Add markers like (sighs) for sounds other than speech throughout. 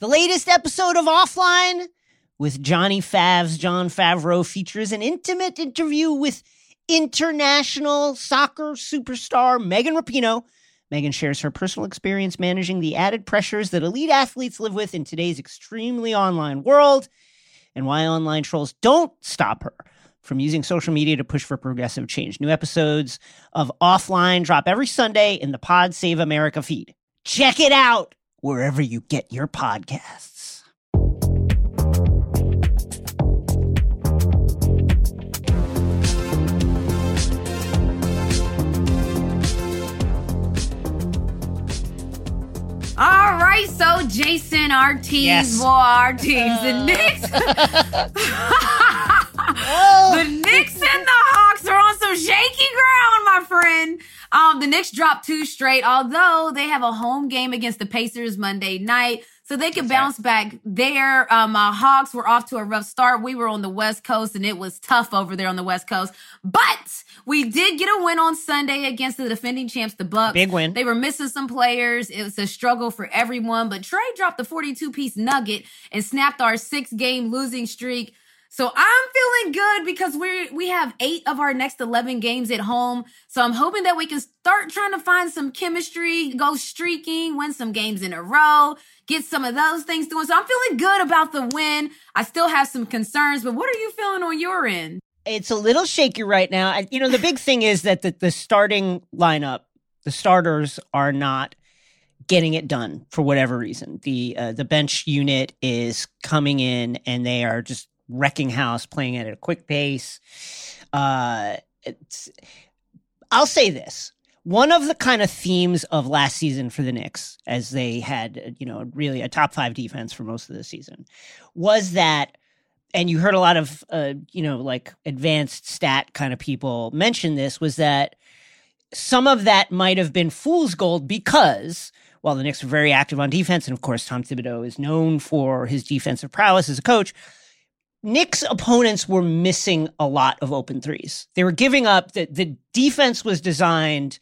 The latest episode of Offline with Johnny Favs, Jon Favreau, features an intimate interview with international soccer superstar Megan Rapinoe. Megan shares her personal experience managing the added pressures that elite athletes live with in today's extremely online world and why online trolls don't stop her from using social media to push for progressive change. New episodes of Offline drop every Sunday in the Pod Save America feed. Check it out wherever you get your podcasts. All right, so Jason, our teams, Yes. boy, our teams, the (laughs) Knicks. (laughs) the Knicks and the Hawks are on some shaky ground, my friend. Um, the Knicks dropped two straight, although they have a home game against the Pacers Monday night, so they could bounce back there. Um, uh, Hawks were off to a rough start. We were on the West Coast, and it was tough over there on the West Coast, but we did get a win on Sunday against the defending champs, the Bucks. Big win. They were missing some players. It was a struggle for everyone, but Trae dropped the 42 piece nugget and snapped our six game losing streak. So I'm feeling good because we we have eight of our next 11 games at home. So I'm hoping that we can start trying to find some chemistry, go streaking, win some games in a row, get some of those things doing. So I'm feeling good about the win. I still have some concerns, but what are you feeling on your end? It's a little shaky right now. And, you know, the big thing is that the, the starting lineup, the starters are not getting it done for whatever reason. The uh, the bench unit is coming in and they are just wrecking house, playing at a quick pace. Uh, it's, I'll say this. One of the kind of themes of last season for the Knicks, as they had, you know, really a top five defense for most of the season, was that and you heard a lot of uh, you know like advanced stat kind of people mention this was that some of that might have been fool's gold because while the Knicks were very active on defense, and of course Tom Thibodeau is known for his defensive prowess as a coach, Knicks opponents were missing a lot of open threes. They were giving up. The, the defense was designed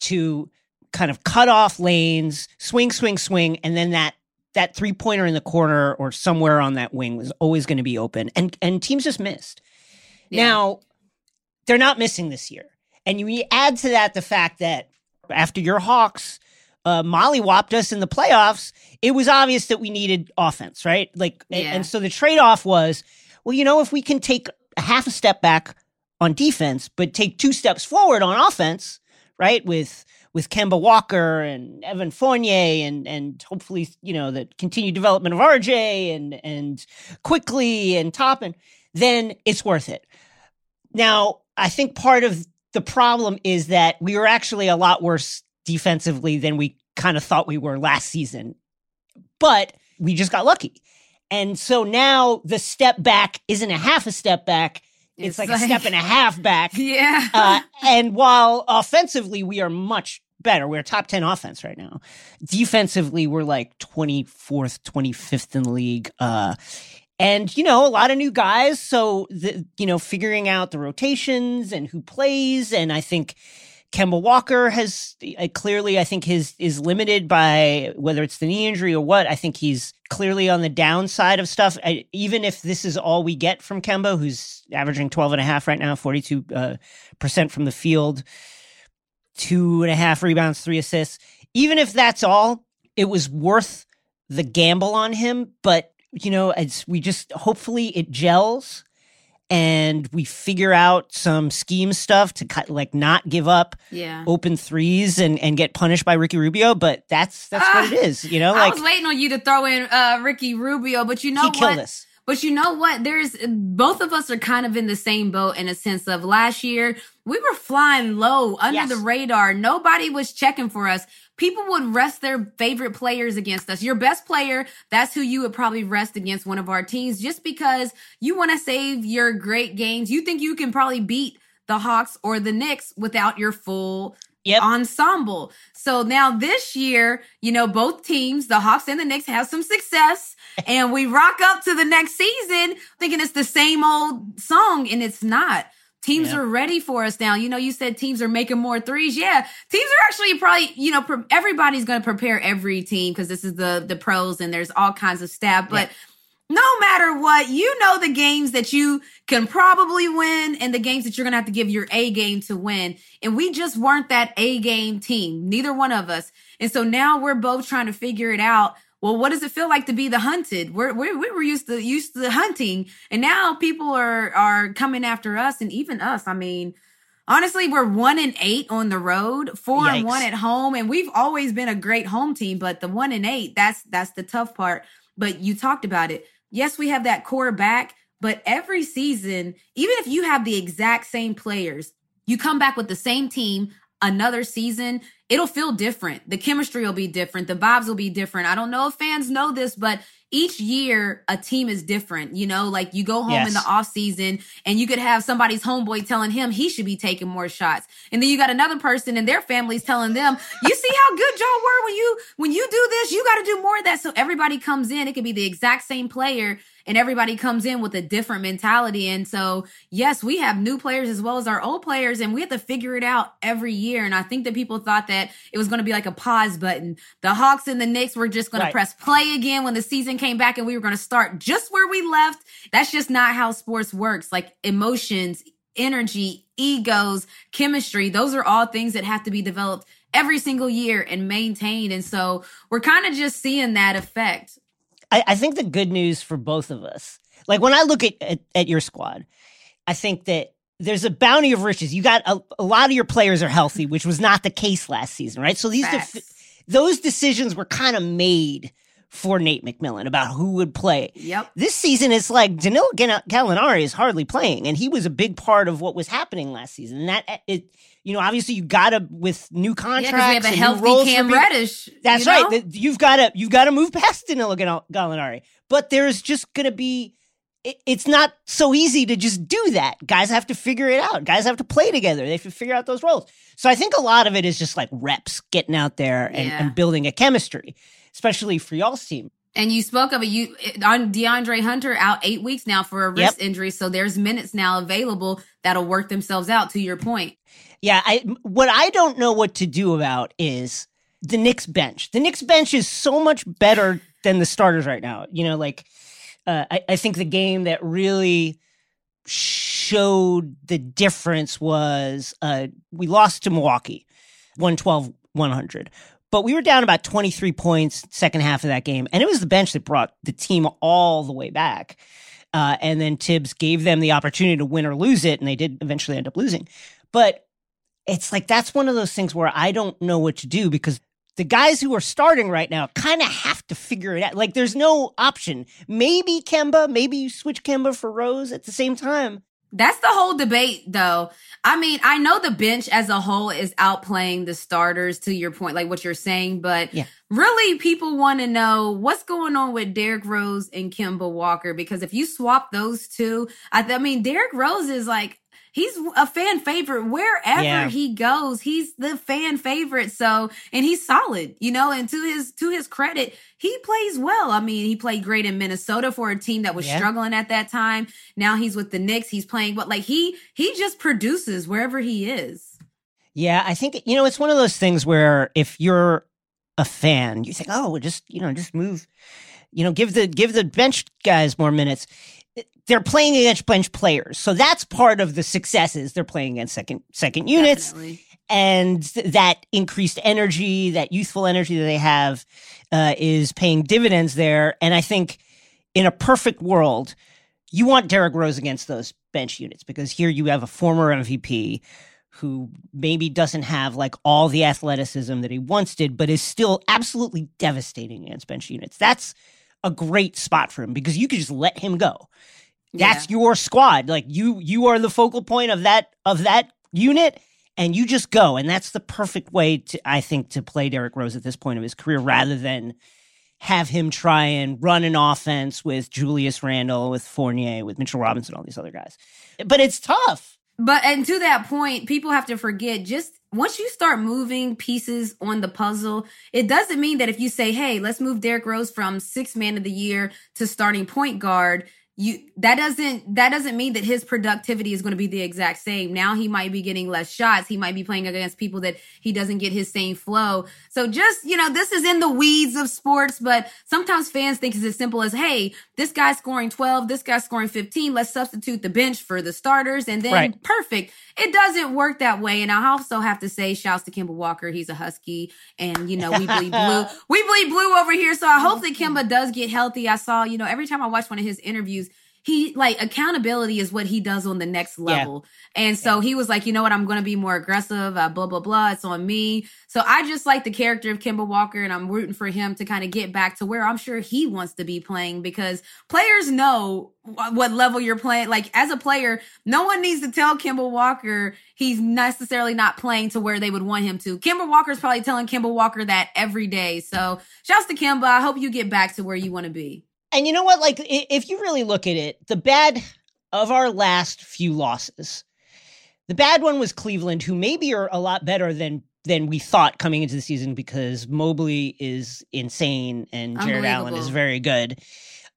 to kind of cut off lanes, swing, swing, swing, and then that that three pointer in the corner or somewhere on that wing was always going to be open, and and teams just missed. Yeah. Now they're not missing this year, and you add to that the fact that after your Hawks uh, mollywopped us in the playoffs, it was obvious that we needed offense, right? Like, and- Yeah. and so the trade off was, well, you know, if we can take a half a step back on defense, but take two steps forward on offense, right? With with Kemba Walker and Evan Fournier and and hopefully you know the continued development of RJ and and Quickley and Toppin, then it's worth it. Now, I think part of the problem is that we were actually a lot worse defensively than we kind of thought we were last season, but we just got lucky. And so now the step back isn't a half a step back. It's, It's like, a step and a half back. (laughs) Yeah. Uh, and while offensively we are much better, we're top 10 offense right now. Defensively, we're like 24th, 25th in the league. Uh, and, you know, a lot of new guys. So, the, you know, figuring out the rotations and who plays. And I think Kemba Walker has uh, clearly, I think his is limited by whether it's the knee injury or what. I think he's clearly on the downside of stuff. I, even if this is all we get from Kemba, who's averaging 12 and a half right now, 42 uh, percent from the field, two and a half rebounds, three assists. Even if that's all, it was worth the gamble on him. But you know, it's we just hopefully it gels and we figure out some scheme stuff to cut like not give up yeah. open threes and and get punished by Ricky Rubio. But that's that's what it is. You know, Like, I was waiting on you to throw in uh, Ricky Rubio, but you know he what? killed us. But you know what? There's both of us are kind of in the same boat in a sense of last year we were flying low under Yes. the radar. Nobody was checking for us. People would rest their favorite players against us. Your best player, that's who you would probably rest against one of our teams just because you want to save your great games. You think you can probably beat the Hawks or the Knicks without your full yep. ensemble. So now this year, you know, both teams, the Hawks and the Knicks, have some success, and we rock up to the next season thinking it's the same old song, and it's not. Teams yeah. are ready for us now. You know, you said teams are making more threes. Yeah, teams are actually probably, you know, pre- everybody's going to prepare every team because this is the the pros and there's all kinds of staff. But yeah no matter what, you know the games that you can probably win and the games that you're going to have to give your A game to win. And we just weren't that A game team, neither one of us. And so now we're both trying to figure it out. Well, what does it feel like to be the hunted? We're, we're, we were used to used to hunting, and now people are are coming after us, and even us. I mean, honestly, we're one and eight on the road, four Yikes. and one at home, and we've always been a great home team. But the one and eight, that's that's the tough part. But you talked about it yes, we have that core back, but every season, even if you have the exact same players, you come back with the same team another season, it'll feel different. The chemistry will be different. The vibes will be different. I don't know if fans know this, but each year a team is different. You know, like you go home yes. in the off season and you could have somebody's homeboy telling him he should be taking more shots. And then you got another person and their families telling them, you see how good y'all were when you, when you do this, you got to do more of that. So everybody comes in. It could be the exact same player and everybody comes in with a different mentality. And so, yes, we have new players as well as our old players, and we have to figure it out every year. And I think that people thought that it was going to be like a pause button. The Hawks and the Knicks were just going right. to press play again when the season came back and we were going to start just where we left. That's just not how sports works. Like emotions, energy, egos, chemistry, those are all things that have to be developed every single year and maintained. And so we're kind of just seeing that effect. I, I, think the good news for both of us, like when I look at, at, at your squad, I think that there's a bounty of riches. You got a, a, lot of your players are healthy, which was not the case last season, right? So these def- those decisions were kind of made for Nate McMillan about who would play. Yep. This season it's like Danilo Gallinari is hardly playing, and he was a big part of what was happening last season. And that eh, it, you know, obviously you got to with new contracts. Yeah, we have a healthy Cam Reddish. That's you know? right. You've got to you've got to move past Danilo Gallinari, but there's just going to be. It's not so easy to just do that. Guys have to figure it out. Guys have to play together. They have to figure out those roles. So I think a lot of it is just like reps, getting out there and, yeah. and building a chemistry especially for y'all's team. And you spoke of it. You on DeAndre Hunter out eight weeks now for a wrist yep. injury, so there's minutes now available that'll work themselves out. To your point, yeah. I what I don't know what to do about is the Knicks bench. The Knicks bench is so much better than the starters right now. You know, like uh, I, I think the game that really showed the difference was uh, we lost to Milwaukee, 112 100. But we were down about 23 points second half of that game, and it was the bench that brought the team all the way back. Uh, and then Thibs gave them the opportunity to win or lose it, and they did eventually end up losing. But it's like that's one of those things where I don't know what to do because the guys who are starting right now kind of have to figure it out. Like there's no option. Maybe Kemba, maybe you switch Kemba for Rose at the same time. That's the whole debate, though. I mean, I know the bench as a whole is outplaying the starters to your point, like what you're saying, but yeah. really people want to know what's going on with Derrick Rose and Kemba Walker because if you swap those two, I, I mean, Derrick Rose is like he's a fan favorite wherever yeah. he goes. He's the fan favorite. So, and he's solid, you know, and to his, to his credit, he plays well. I mean, he played great in Minnesota for a team that was yeah. struggling at that time. Now he's with the Knicks. He's playing, but like he, he just produces wherever he is. Yeah. I think, you know, it's one of those things where if you're a fan, you think, oh, just, you know, just move, you know, give the, give the bench guys more minutes they're playing against bench players. So that's part of the successes. They're playing against second second units. Definitely. And that increased energy, that youthful energy that they have, uh, is paying dividends there. And I think in a perfect world, you want Derrick Rose against those bench units because here you have a former MVP who maybe doesn't have like all the athleticism that he once did, but is still absolutely devastating against bench units. That's a great spot for him because you could just let him go. That's yeah. your squad. Like you, you are the focal point of that of that unit, and you just go. And that's the perfect way to, I think, to play Derrick Rose at this point of his career rather than have him try and run an offense with Julius Randle, with Fournier, with Mitchell Robinson, all these other guys. But it's tough. But and to that point, people have to forget just once you start moving pieces on the puzzle, it doesn't mean that if you say, "Hey, let's move Derrick Rose from six man of the year to starting point guard," you that doesn't that doesn't mean that his productivity is going to be the exact same. Now he might be getting less shots. He might be playing against people that he doesn't get his same flow. So just you know this is in the weeds of sports but sometimes fans think it's as simple as hey this guy's scoring 12 this guy's scoring 15 let's substitute the bench for the starters and then right. perfect. It doesn't work that way and i also have to say shouts to Kemba walker. He's a husky and you know we bleed (laughs) blue we bleed blue over here. So i hope that Kemba does get healthy. I saw you know every time i watch one of his interviews he like accountability is what he does on the next level. Yeah. And so yeah. he was like, you know what, I'm going to be more aggressive, uh, blah, blah, blah. It's on me. So I just like the character of Kemba Walker and I'm rooting for him to kind of get back to where I'm sure he wants to be playing because players know what level you're playing. Like as a player, no one needs to tell Kemba Walker he's necessarily not playing to where they would want him to. Kemba Walker's probably telling Kemba Walker that every day. So shouts to Kemba. I hope you get back to where you want to be. And you know what? Like, if you really look at it, the bad of our last few losses, the bad one was Cleveland, who maybe are a lot better than than we thought coming into the season because Mobley is insane and Jarrett Allen is very good.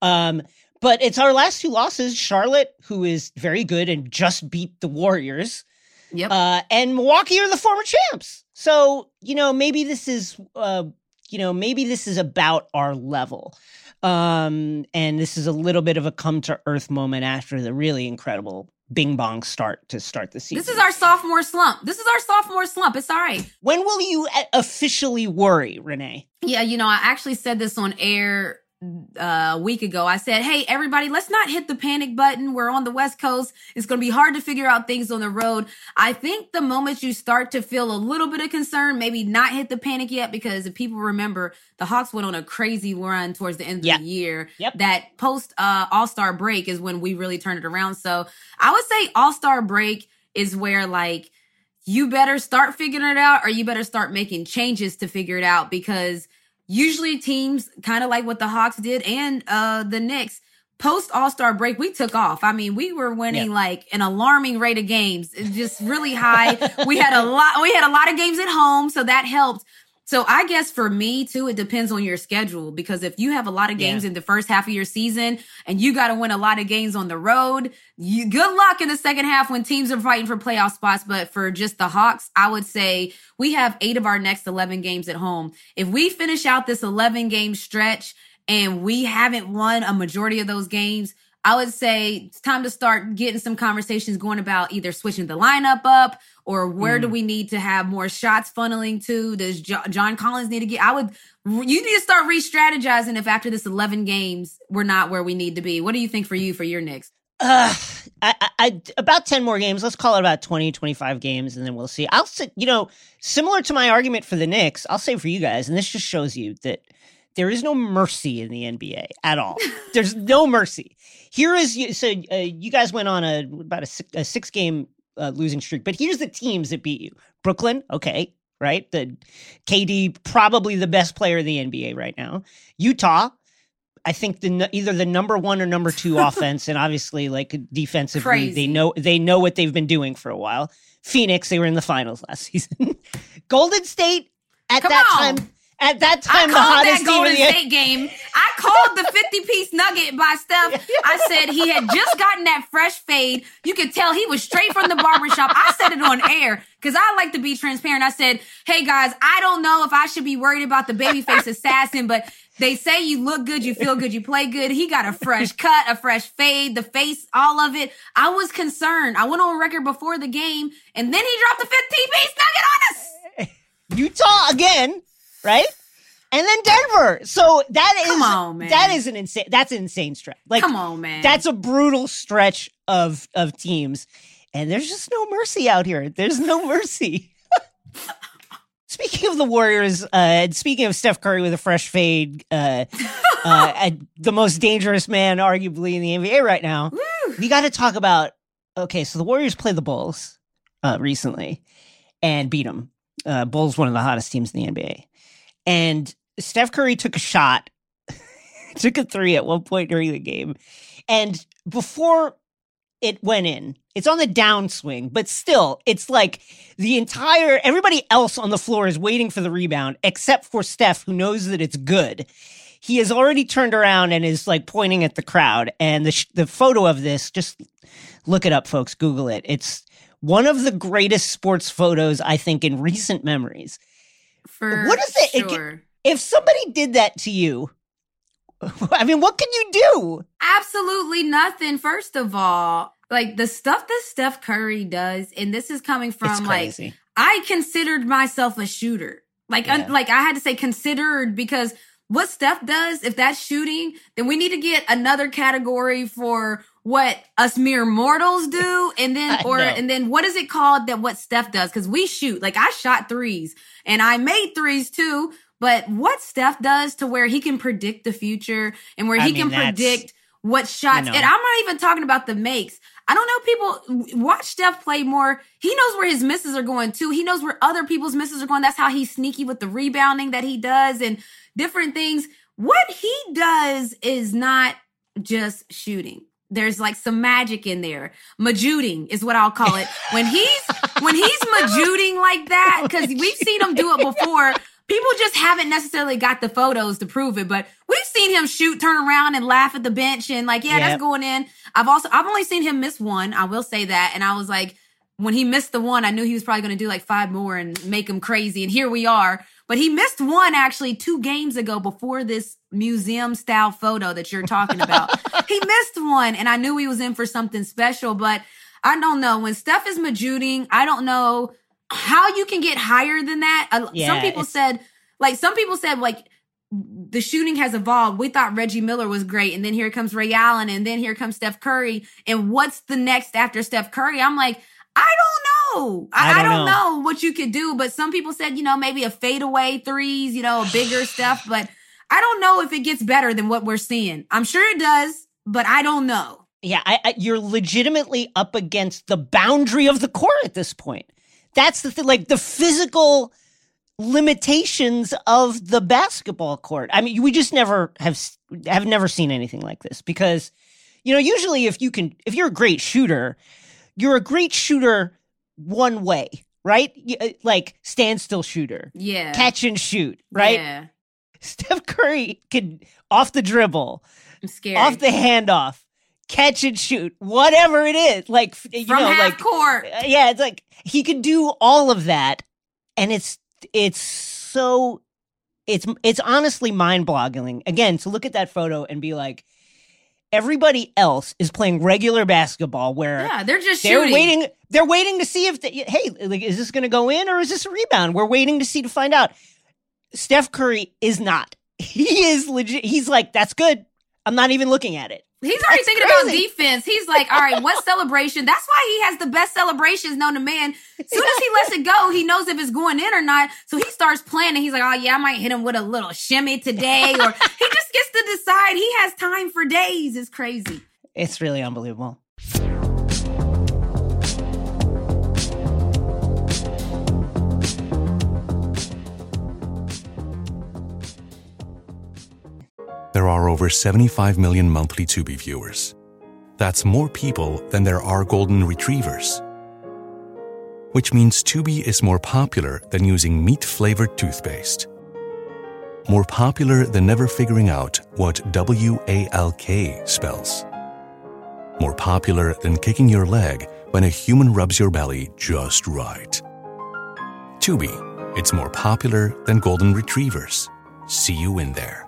Um, but it's our last two losses: Charlotte, who is very good and just beat the Warriors. Yep. Uh, and Milwaukee are the former champs. So you know maybe this is uh, you know maybe this is about our level. Um, and this is a little bit of a come to earth moment after the really incredible bing bong start to start the season. This is our sophomore slump. This is our sophomore slump. It's all right. When will you officially worry, Renee? Yeah, you know, I actually said this on air a week ago, I said, Hey, everybody, let's not hit the panic button. We're on the West Coast. It's going to be hard to figure out things on the road. I think the moment you start to feel a little bit of concern, maybe not hit the panic yet, because if people remember, the Hawks went on a crazy run towards the end of the year. Yep. That post uh, All Star break is when we really turned it around. So I would say All Star break is where like, you better start figuring it out or you better start making changes to figure it out because usually teams kind of like what the Hawks did and uh the Knicks post All Star break, we took off. I mean, we were winning yeah. like an alarming rate of games, just really high. we had a lot. We had a lot of games at home, so that helped. So I guess for me too, it depends on your schedule because if you have a lot of games yeah. in the first half of your season and you got to win a lot of games on the road, you good luck in the second half when teams are fighting for playoff spots. But for just the Hawks, I would say we have eight of our next 11 games at home. If we finish out this 11 game stretch and we haven't won a majority of those games, I would say it's time to start getting some conversations going about either switching the lineup up or where mm. do we need to have more shots funneling to? Does jo- John Collins need to get? I would. You need to start re-strategizing if after this eleven games we're not where we need to be. What do you think for you for your Knicks? Uh, I, I, about 10 more games. Let's call it about 20, 25 games, and then we'll see. I'll say, you know, similar to my argument for the Knicks, I'll say for you guys, and this just shows you that there is no mercy in the NBA at all. (laughs) There's no mercy. Here is so uh, you guys went on a about a six, a six game uh, losing streak, but here's the teams that beat you: Brooklyn, okay, right? The KD probably the best player in the NBA right now. Utah, I think the either the number one or number two (laughs) offense, and obviously like defensively, Crazy. they know they know what they've been doing for a while. Phoenix, they were in the finals last (laughs) season. Golden State at Come that on. time at that time, I called that Golden State game. I called the 50 piece nugget by Steph. (laughs) I said he had just gotten that fresh fade. You could tell he was straight from the barbershop. I said it on air because I like to be transparent. I said, Hey guys, I don't know if I should be worried about the babyface assassin, but they say you look good, you feel good, you play good. He got a fresh cut, a fresh fade, the face, all of it. I was concerned. I went on record before the game and then he dropped the 15 piece nugget on us. Utah again right? And then Denver. So that is on, that is an insane that's an insane stretch. Like come on, man. That's a brutal stretch of of teams. And there's just no mercy out here. There's no mercy. (laughs) speaking of the Warriors, uh, and speaking of Steph Curry with a fresh fade, uh, uh, the most dangerous man, arguably, in the NBA right now, Woo! we got to talk about. Okay, so the Warriors play the Bulls uh, recently, and beat them. Uh, Bulls one of the hottest teams in the NBA, and Steph Curry took a shot, (laughs) took a three at one point during the game, and before it went in. It's on the downswing, but still, it's like the entire everybody else on the floor is waiting for the rebound except for Steph, who knows that it's good. He has already turned around and is like pointing at the crowd. And the sh- the photo of this, just look it up, folks. Google it. It's one of the greatest sports photos I think in recent memories. For What is it? It If somebody did that to you, (laughs) I mean, what can you do? Absolutely nothing. First of all, like the stuff that Steph Curry does, and this is coming from like. I considered myself a shooter. Like, un- like I had to say considered because what Steph does, if that's shooting, then we need to get another category for what us mere mortals do, and then (laughs) or and then what is it called that what Steph does? Because we shoot. Like I shot threes and I made threes too. But what Steph does to where he can predict the future and where I he mean, can predict what shots. And I'm not even talking about the makes. I don't know. People watch Steph play more. He knows where his misses are going too. He knows where other people's misses are going. That's how he's sneaky with the rebounding that he does and different things. What he does is not just shooting. There's like some magic in there. Majuding is what I'll call it. When he's when he's (laughs) majuting like that, because we've seen him do it before. People just haven't necessarily got the photos to prove it, but we've seen him shoot, turn around, and laugh at the bench, and like, yeah, Yep. that's going in. I've also I've only seen him miss one. I will say that, and I was like, when he missed the one, I knew he was probably going to do like five more and make him crazy. And here we are. But he missed one actually two games ago before this museum style photo that you're talking about. (laughs) he missed one, and I knew he was in for something special. But I don't know when Steph is majuting. I don't know how you can get higher than that. Yeah, some people said, like some people said, like the shooting has evolved. We thought Reggie Miller was great, and then here comes Ray Allen, and then here comes Steph Curry. And what's the next after Steph Curry? I'm like, I don't know. I, I I don't don't, know. know. what you could do. But some people said, you know, maybe a fadeaway threes, you know, bigger (sighs) stuff. But I don't know if it gets better than what we're seeing. I'm sure it does, but I don't know. Yeah, I, I, you're legitimately up against the boundary of the court at this point. That's the thing, like the physical limitations of the basketball court. I mean, we just never have have never seen anything like this because you know, usually if you can if you're a great shooter, you're a great shooter one way, right? Uh, Like standstill shooter, Yeah. catch and shoot, right? Yeah. Steph Curry can off the dribble, I'm scared. off the handoff, catch and shoot, whatever it is. Like you From know, half like court. uh, yeah, it's like he could do all of that, and it's it's so it's it's honestly mind boggling. Again, to look at that photo and be like, everybody else is playing regular basketball where. Yeah, they're just They're shooting. waiting. They're waiting to see if, they, hey, like, is this going to go in or is this a rebound? We're waiting to see to find out. Steph Curry is not. (laughs) He is legit. He's like, that's good. I'm not even looking at it. He's already That's thinking crazy. about defense. He's like, all right, what celebration? That's why he has the best celebrations known to man. As (laughs) soon as he lets it go, he knows if it's going in or not. So he starts planning. He's like, oh yeah, I might hit him with a little shimmy today. Or (laughs) he just gets to decide. He has time for days. It's crazy. It's really unbelievable. There are over 75 million monthly Tubi viewers. That's more people than there are golden retrievers. Which means Tubi is more popular than using meat flavored toothpaste. More popular than never figuring out what W A L K spells. More popular than kicking your leg when a human rubs your belly just right. Tubi, it's more popular than golden retrievers. See you in there.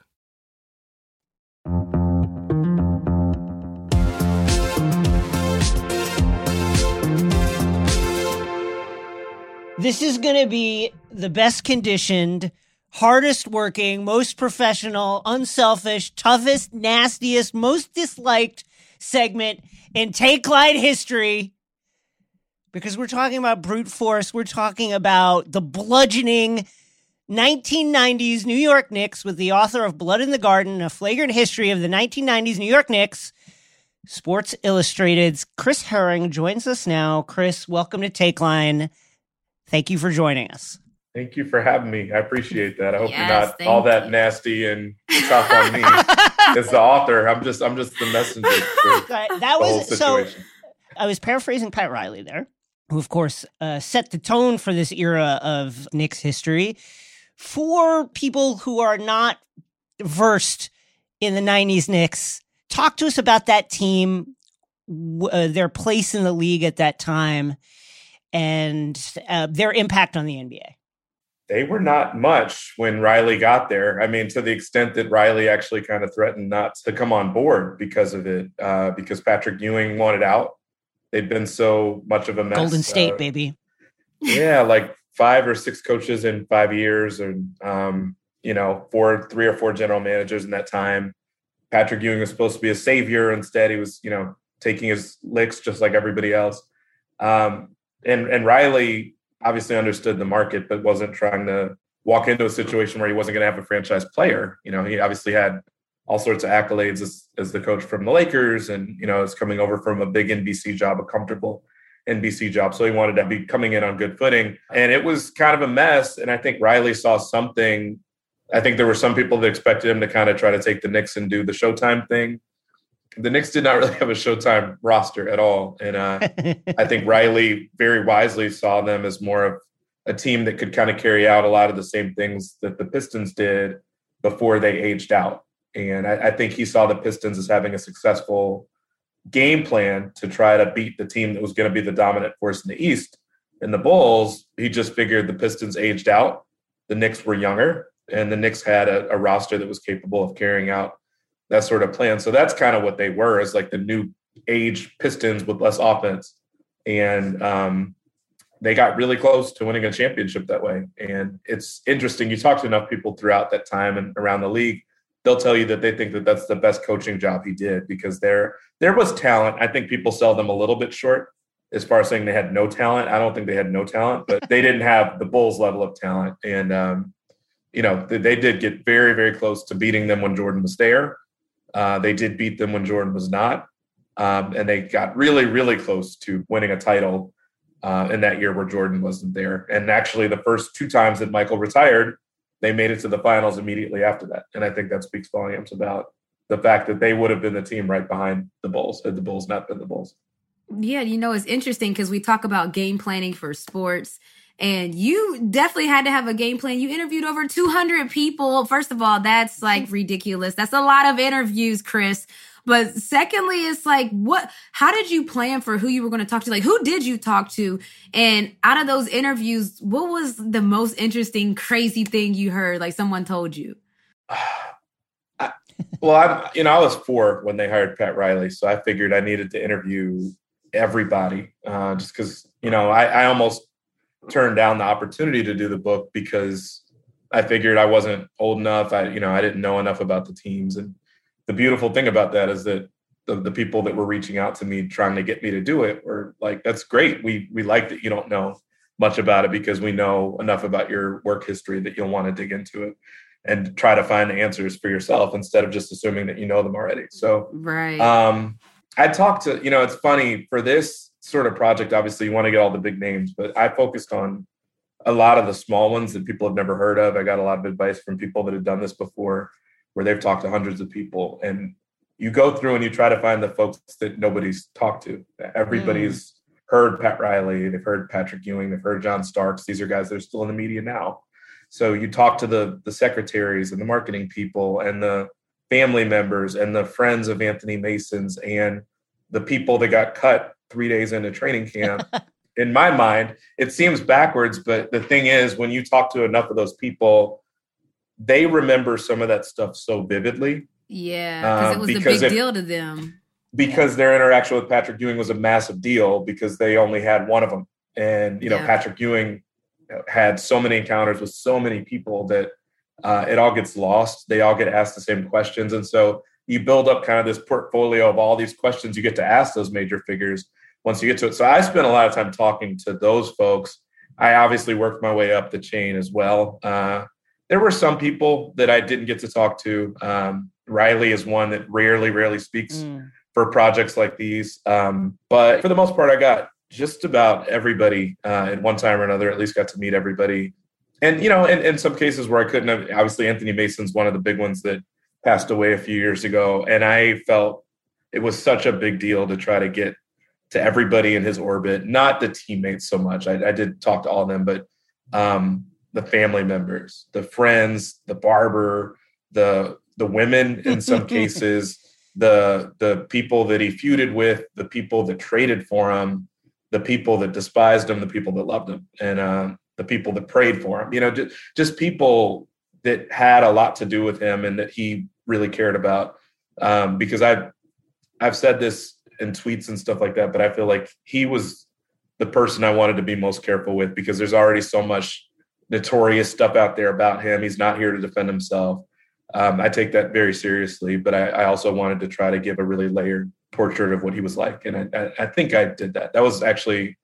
This is going to be the best conditioned, hardest working, most professional, unselfish, toughest, nastiest, most disliked segment in Take Line history. Because we're talking about brute force. We're talking about the bludgeoning 1990s New York Knicks with the author of Blood in the Garden, a flagrant history of the 1990s New York Knicks. Sports Illustrated's Chris Herring joins us now. Chris, welcome to Take Line. Thank you for joining us. Thank you for having me. I appreciate that. I hope Yes, you're not thank all that you. nasty and (laughs) tough on me. As the author, I'm just I'm just the messenger for (laughs) that the whole was so. I was paraphrasing Pat Riley there, who, of course, uh, set the tone for this era of Knicks history. For people who are not versed in the 90s Knicks, talk to us about that team, uh, their place in the league at that time, and uh, their impact on the NBA. they were not much when Riley got there. I mean, to the extent that Riley actually kind of threatened not to come on board because of it, uh, because Patrick Ewing wanted out. They'd been so much of a mess. Golden State, uh, baby. yeah, like five or six coaches in five years, and um, you know, four, three or four general managers in that time. Patrick Ewing was supposed to be a savior. Instead, he was, you know, taking his licks just like everybody else. Um, and and Riley obviously understood the market, but wasn't trying to walk into a situation where he wasn't going to have a franchise player. You know, he obviously had all sorts of accolades as, as the coach from the Lakers, and you know, is coming over from a big NBC job, a comfortable NBC job. So he wanted to be coming in on good footing. And it was kind of a mess. And I think Riley saw something. I think there were some people that expected him to kind of try to take the Knicks and do the Showtime thing. The Knicks did not (laughs) really have a Showtime roster at all. And uh, I think (laughs) Riley very wisely saw them as more of a team that could kind of carry out a lot of the same things that the Pistons did before they aged out. And I, I think he saw the Pistons as having a successful game plan to try to beat the team that was going to be the dominant force in the East. And the Bulls, he just figured the Pistons aged out, the Knicks were younger, and the Knicks had a, a roster that was capable of carrying out that sort of plan. So that's kind of what they were, as like the new age Pistons with less offense. And um, they got really close to winning a championship that way. And it's interesting. You talk to enough people throughout that time and around the league, they'll tell you that they think that that's the best coaching job he did because there there was talent. I think people sell them a little bit short as far as saying they had no talent. I don't think they had no talent, but (laughs) they didn't have the Bulls level of talent. And um, you know, they, they did get very very close to beating them when Jordan was there. Uh, they did beat them when Jordan was not. Um, and they got really, really close to winning a title uh, in that year where Jordan wasn't there. And actually, the first two times that Michael retired, they made it to the finals immediately after that. And I think that speaks volumes about the fact that they would have been the team right behind the Bulls had the Bulls not been the Bulls. Yeah, you know, it's interesting because we talk about game planning for sports. And you definitely had to have a game plan. You interviewed over 200 people. First of all, that's like ridiculous. That's a lot of interviews, Chris. But secondly, it's like, what, how did you plan for who you were going to talk to? Like, who did you talk to? And out of those interviews, what was the most interesting, crazy thing you heard? Like someone told you? (sighs) I, well, I'm, you know, I was four when they hired Pat Riley, so I figured I needed to interview everybody, uh, just because you know I, I almost turned down the opportunity to do the book because I figured I wasn't old enough. I, you know, I didn't know enough about the teams, and the beautiful thing about that is that the, the people that were reaching out to me trying to get me to do it were like, "That's great. We we like that you don't know much about it because we know enough about your work history that you'll want to dig into it." and try to find the answers for yourself instead of just assuming that you know them already. So, Right. um, I talked to, you know, it's funny for this sort of project, obviously you want to get all the big names, but I focused on a lot of the small ones that people have never heard of. I got a lot of advice from people that have done this before where they've talked to hundreds of people and you go through and you try to find the folks that nobody's talked to. Everybody's mm. heard Pat Riley, they've heard Patrick Ewing, they've heard John Starks. These are guys that are still in the media now. So you talk to the the secretaries and the marketing people and the family members and the friends of Anthony Mason's and the people that got cut three days into training camp. (laughs) In my mind, it seems backwards, but the thing is, when you talk to enough of those people, they remember some of that stuff so vividly yeah, because uh, it was a big if- deal to them. because their interaction with Patrick Ewing was a massive deal because they only had one of them. And, you know, Yeah. Patrick Ewing had so many encounters with so many people that uh, it all gets lost. They all get asked the same questions. And so you build up kind of this portfolio of all these questions you get to ask those major figures once you get to it. So I spent a lot of time talking to those folks. I obviously worked my way up the chain as well. Uh, there were some people that I didn't get to talk to. Um, Riley is one that rarely, rarely speaks mm. for projects like these. Um, but for the most part, I got just about everybody uh, at one time or another, at least got to meet everybody. And, you know, in, in some cases where I couldn't have, obviously, Anthony Mason's one of the big ones that passed away a few years ago. And I felt it was such a big deal to try to get to everybody in his orbit, not the teammates so much. I, I did talk to all of them, but um, the family members, the friends, the barber, the the women in some (laughs) cases, the the people that he feuded with, the people that traded for him, the people that despised him, the people that loved him, and uh, the people that prayed for him. You know, just, just people that had a lot to do with him and that he really cared about. Um, because I've I've said this in tweets and stuff like that, but I feel like he was the person I wanted to be most careful with because there's already so much notorious stuff out there about him. He's not here to defend himself. Um, I take that very seriously, but I, I, also wanted to try to give a really layered portrait of what he was like, and I, I, think I did that. That was actually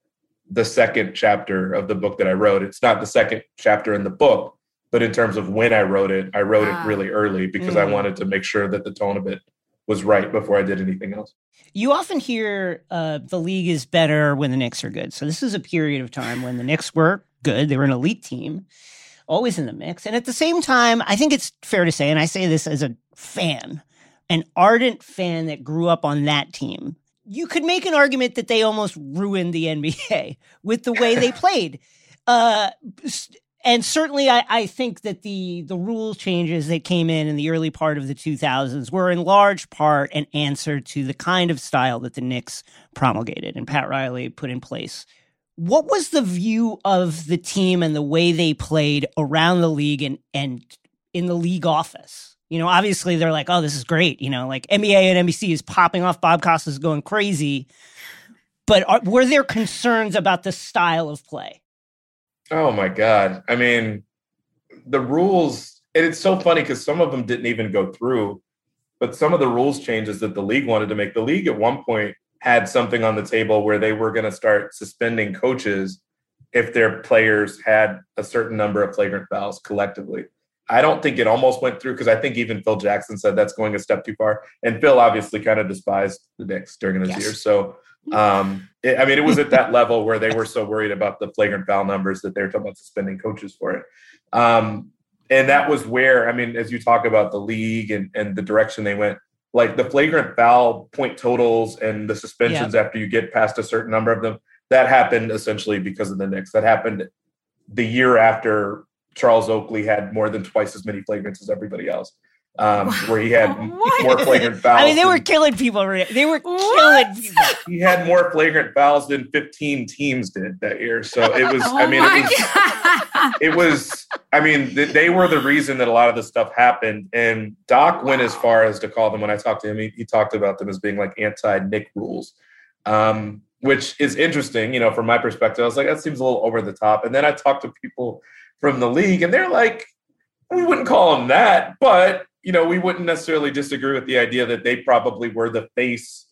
the second chapter of the book that I wrote. It's not the second chapter in the book, but in terms of when I wrote it, I wrote ah. it really early because mm. I wanted to make sure that the tone of it was right before I did anything else. You often hear uh, the league is better when the Knicks are good. So this is a period of time when the Knicks were good. They were an elite team, always in the mix. And at the same time, I think it's fair to say, and I say this as a fan, an ardent fan that grew up on that team. You could make an argument that they almost ruined the NBA with the way they (laughs) played. Uh, and certainly I, I, think that the the rule changes that came in in the early part of the 2000s were in large part an answer to the kind of style that the Knicks promulgated and Pat Riley put in place. What was the view of the team and the way they played around the league and and in the league office? You know, obviously they're like, "Oh, this is great." You know, like NBA and NBC is popping off. Bob Costas is going crazy. But are, were there concerns about the style of play? Oh my God. I mean, the rules, and it's so funny because some of them didn't even go through, but some of the rules changes that the league wanted to make. The league at one point had something on the table where they were going to start suspending coaches if their players had a certain number of flagrant fouls collectively. I don't think it almost went through because I think even Phil Jackson said that's going a step too far. And Phil obviously kind of despised the Knicks during those yes. years. So um, it, I mean, it was at that level where they were so worried about the flagrant foul numbers that they're talking about suspending coaches for it. Um, and that was where, I mean, as you talk about the league and, and the direction they went, like the flagrant foul point totals and the suspensions after you get past a certain number of them, that happened essentially because of the Knicks. That happened the year after Charles Oakley had more than twice as many flagrants as everybody else um, where he had (laughs) more flagrant fouls. I mean, they were killing people. They were killing people. He had more flagrant fouls than 15 teams did that year. So it was. (laughs) oh I mean, it was, it was. I mean, they were the reason that a lot of this stuff happened. And Doc went as far as to call them. When I talked to him, he, he talked about them as being like anti Knick rules. Um, which is interesting, you know, from my perspective. I was like, that seems a little over the top. And then I talked to people from the league, and they're like, we wouldn't call them that, but you know, we wouldn't necessarily disagree with the idea that they probably were the face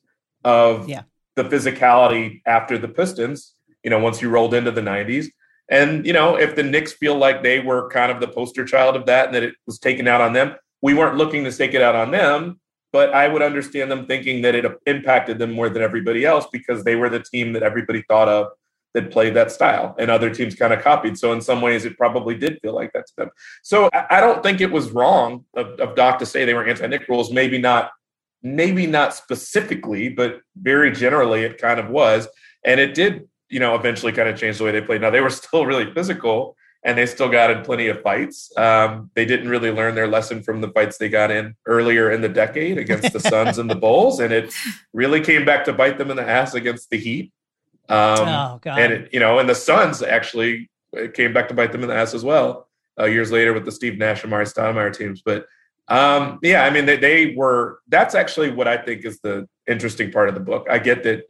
of yeah. the physicality after the Pistons, you know, once you rolled into the 90s. And, you know, if the Knicks feel like they were kind of the poster child of that and that it was taken out on them, we weren't looking to take it out on them. But I would understand them thinking that it impacted them more than everybody else because they were the team that everybody thought of that played that style and other teams kind of copied. So in some ways, it probably did feel like that to them. So I don't think it was wrong of, of Doc to say they were anti-Knick rules. Maybe not, maybe not specifically, but very generally it kind of was. And it did, you know, eventually kind of change the way they played. Now they were (laughs) still really physical and they still got in plenty of fights. Um, they didn't really learn their lesson from the fights they got in earlier in the decade against the Suns and the (laughs) Bulls, and it really came back to bite them in the ass against the Heat. Um, oh, God. And, it, you know, and the Suns actually came back to bite them in the ass as well uh, years later with the Steve Nash and Amar'e Stoudemire teams. But um, yeah, I mean, they, they were, that's actually what I think is the interesting part of the book. I get that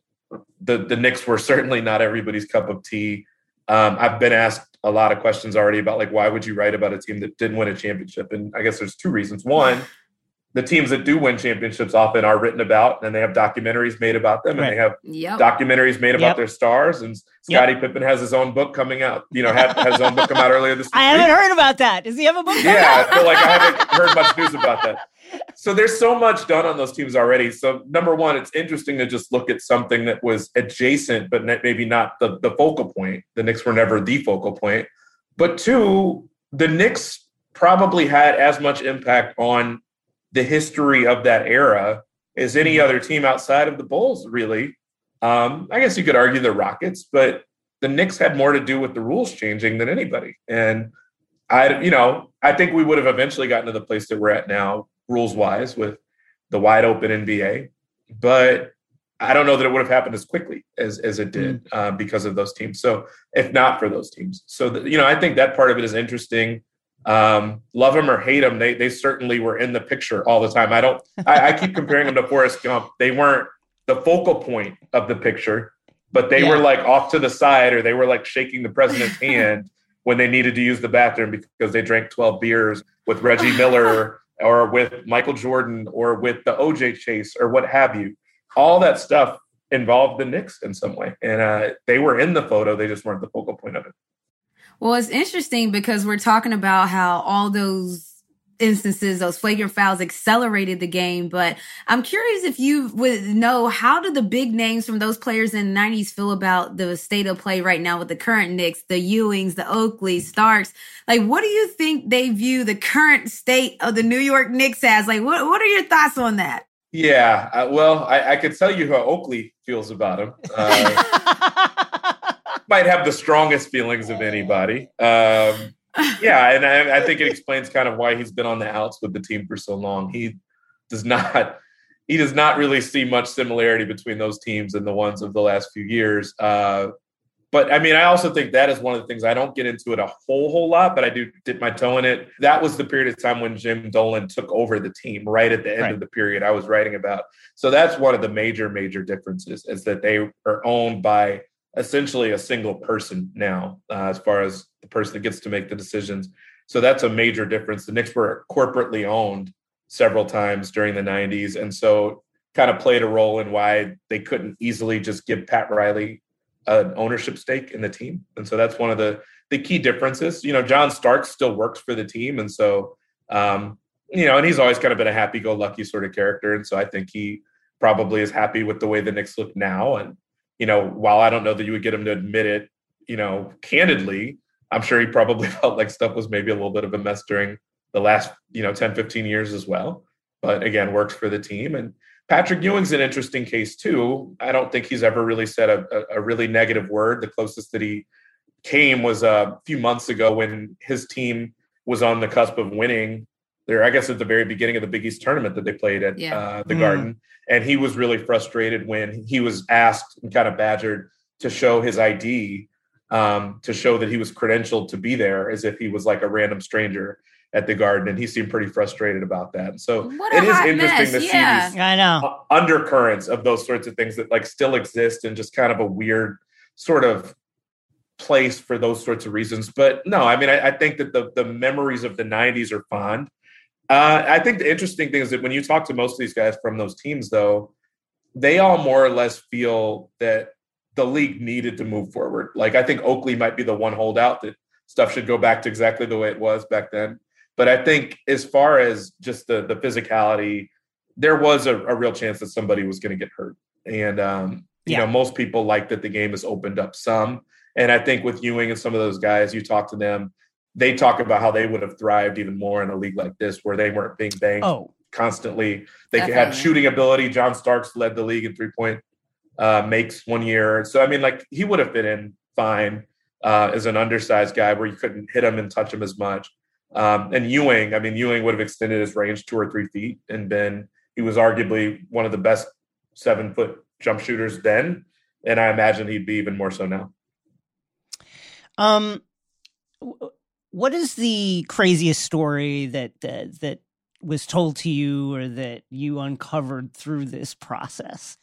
the, the Knicks were certainly not everybody's cup of tea. Um, I've been asked a lot of questions already about like why would you write about a team that didn't win a championship? And I guess there's two reasons. One, the teams that do win championships often are written about and they have documentaries made about them Right. and they have Yep. documentaries made about Yep. their stars and Yep. Scottie Pippen has his own book coming out you know had, has his own book come out earlier this week (laughs) I haven't heard about that. Does he have a book? yeah I (laughs) feel like I haven't heard much news about that so there's so much done on those teams already so number one it's interesting to just look at something that was adjacent but maybe not the, the focal point the Knicks were never the focal point but two the Knicks probably had as much impact on the history of that era as any other team outside of the Bulls, really. Um, I guess you could argue the Rockets, but the Knicks had more to do with the rules changing than anybody. And I, you know, I think we would have eventually gotten to the place that we're at now, rules wise, with the wide open NBA. But I don't know that it would have happened as quickly as as it did uh, because of those teams. So if not for those teams, so the, you know, I think that part of it is interesting um, love them or hate them, they they certainly were in the picture all the time. I don't. I, I keep comparing them to Forrest Gump. They weren't the focal point of the picture, but they Yeah. were like off to the side, or they were like shaking the president's hand (laughs) when they needed to use the bathroom because they drank twelve beers with Reggie (laughs) Miller or with Michael Jordan or with the OJ Chase or what have you. All that stuff involved the Knicks in some way, and uh, they were in the photo. They just weren't the focal point of it. Well, it's interesting because we're talking about how all those instances, those flagrant fouls accelerated the game. But I'm curious if you would know how do the big names from those players in the 90s feel about the state of play right now with the current Knicks, the Ewings, the Oakleys, Starks? Like, what do you think they view the current state of the New York Knicks as? Like, what, what are your thoughts on that? Yeah, uh, well, I, I could tell you how Oakley feels about him. (laughs) Uh, might have the strongest feelings of anybody. Um, yeah, and I, I think it explains kind of why he's been on the outs with the team for so long. He does not, he does not really see much similarity between those teams and the ones of the last few years. Uh, but I mean, I also think that is one of the things I don't get into it a whole whole lot, but I do dip my toe in it. That was the period of time when Jim Dolan took over the team, right at the end Right. of the period I was writing about. So that's one of the major major differences is that they are owned by essentially a single person now, uh, as far as the person that gets to make the decisions. So that's a major difference. The Knicks were corporately owned several times during the 90s, and so kind of played a role in why they couldn't easily just give Pat Riley an ownership stake in the team. And so that's one of the the key differences. You know, John Starks still works for the team, and so um, you know, and he's always kind of been a happy-go-lucky sort of character, and so I think he probably is happy with the way the Knicks look now. And you know, while I don't know that you would get him to admit it, you know, candidly, I'm sure he probably (laughs) felt like stuff was maybe a little bit of a mess during the last, you know, 10, 15 years as well. But again, works for the team. And Patrick Ewing's an interesting case too. I don't think he's ever really said a, a, a really negative word. The closest that he came was uh, a few months ago when his team was on the cusp of winning there, I guess at the very beginning of the Big East tournament that they played at Yeah. uh, the Mm. Garden. And he was really frustrated when he was asked and kind of badgered to show his ID um, to show that he was credentialed to be there as if he was like a random stranger at the Garden. And he seemed pretty frustrated about that. So it is interesting mess, to yeah. see these I know. undercurrents of those sorts of things that like still exist and just kind of a weird sort of place for those sorts of reasons. But no, I mean, I, I think that the the memories of the '90s are fond. Uh, I think the interesting thing is that when you talk to most of these guys from those teams, though, they all more or less feel that the league needed to move forward. Like I think Oakley might be the one holdout that stuff should go back to exactly the way it was back then. But I think as far as just the the physicality, there was a, a real chance that somebody was going to get hurt. And um, you Yeah. know, most people like that the game has opened up some. And I think with Ewing and some of those guys, you talk to them, they talk about how they would have thrived even more in a league like this, where they weren't being banged Oh, constantly. They had shooting ability. John Starks led the league in three point uh, makes one year. So I mean, like he would have fit in fine uh, as an undersized guy where you couldn't hit him and touch him as much. Um, and Ewing, I mean, Ewing would have extended his range two or three feet and been he was arguably one of the best seven foot jump shooters then, and I imagine he'd be even more so now. Um, w- what is the craziest story that uh, that was told to you or that you uncovered through this process?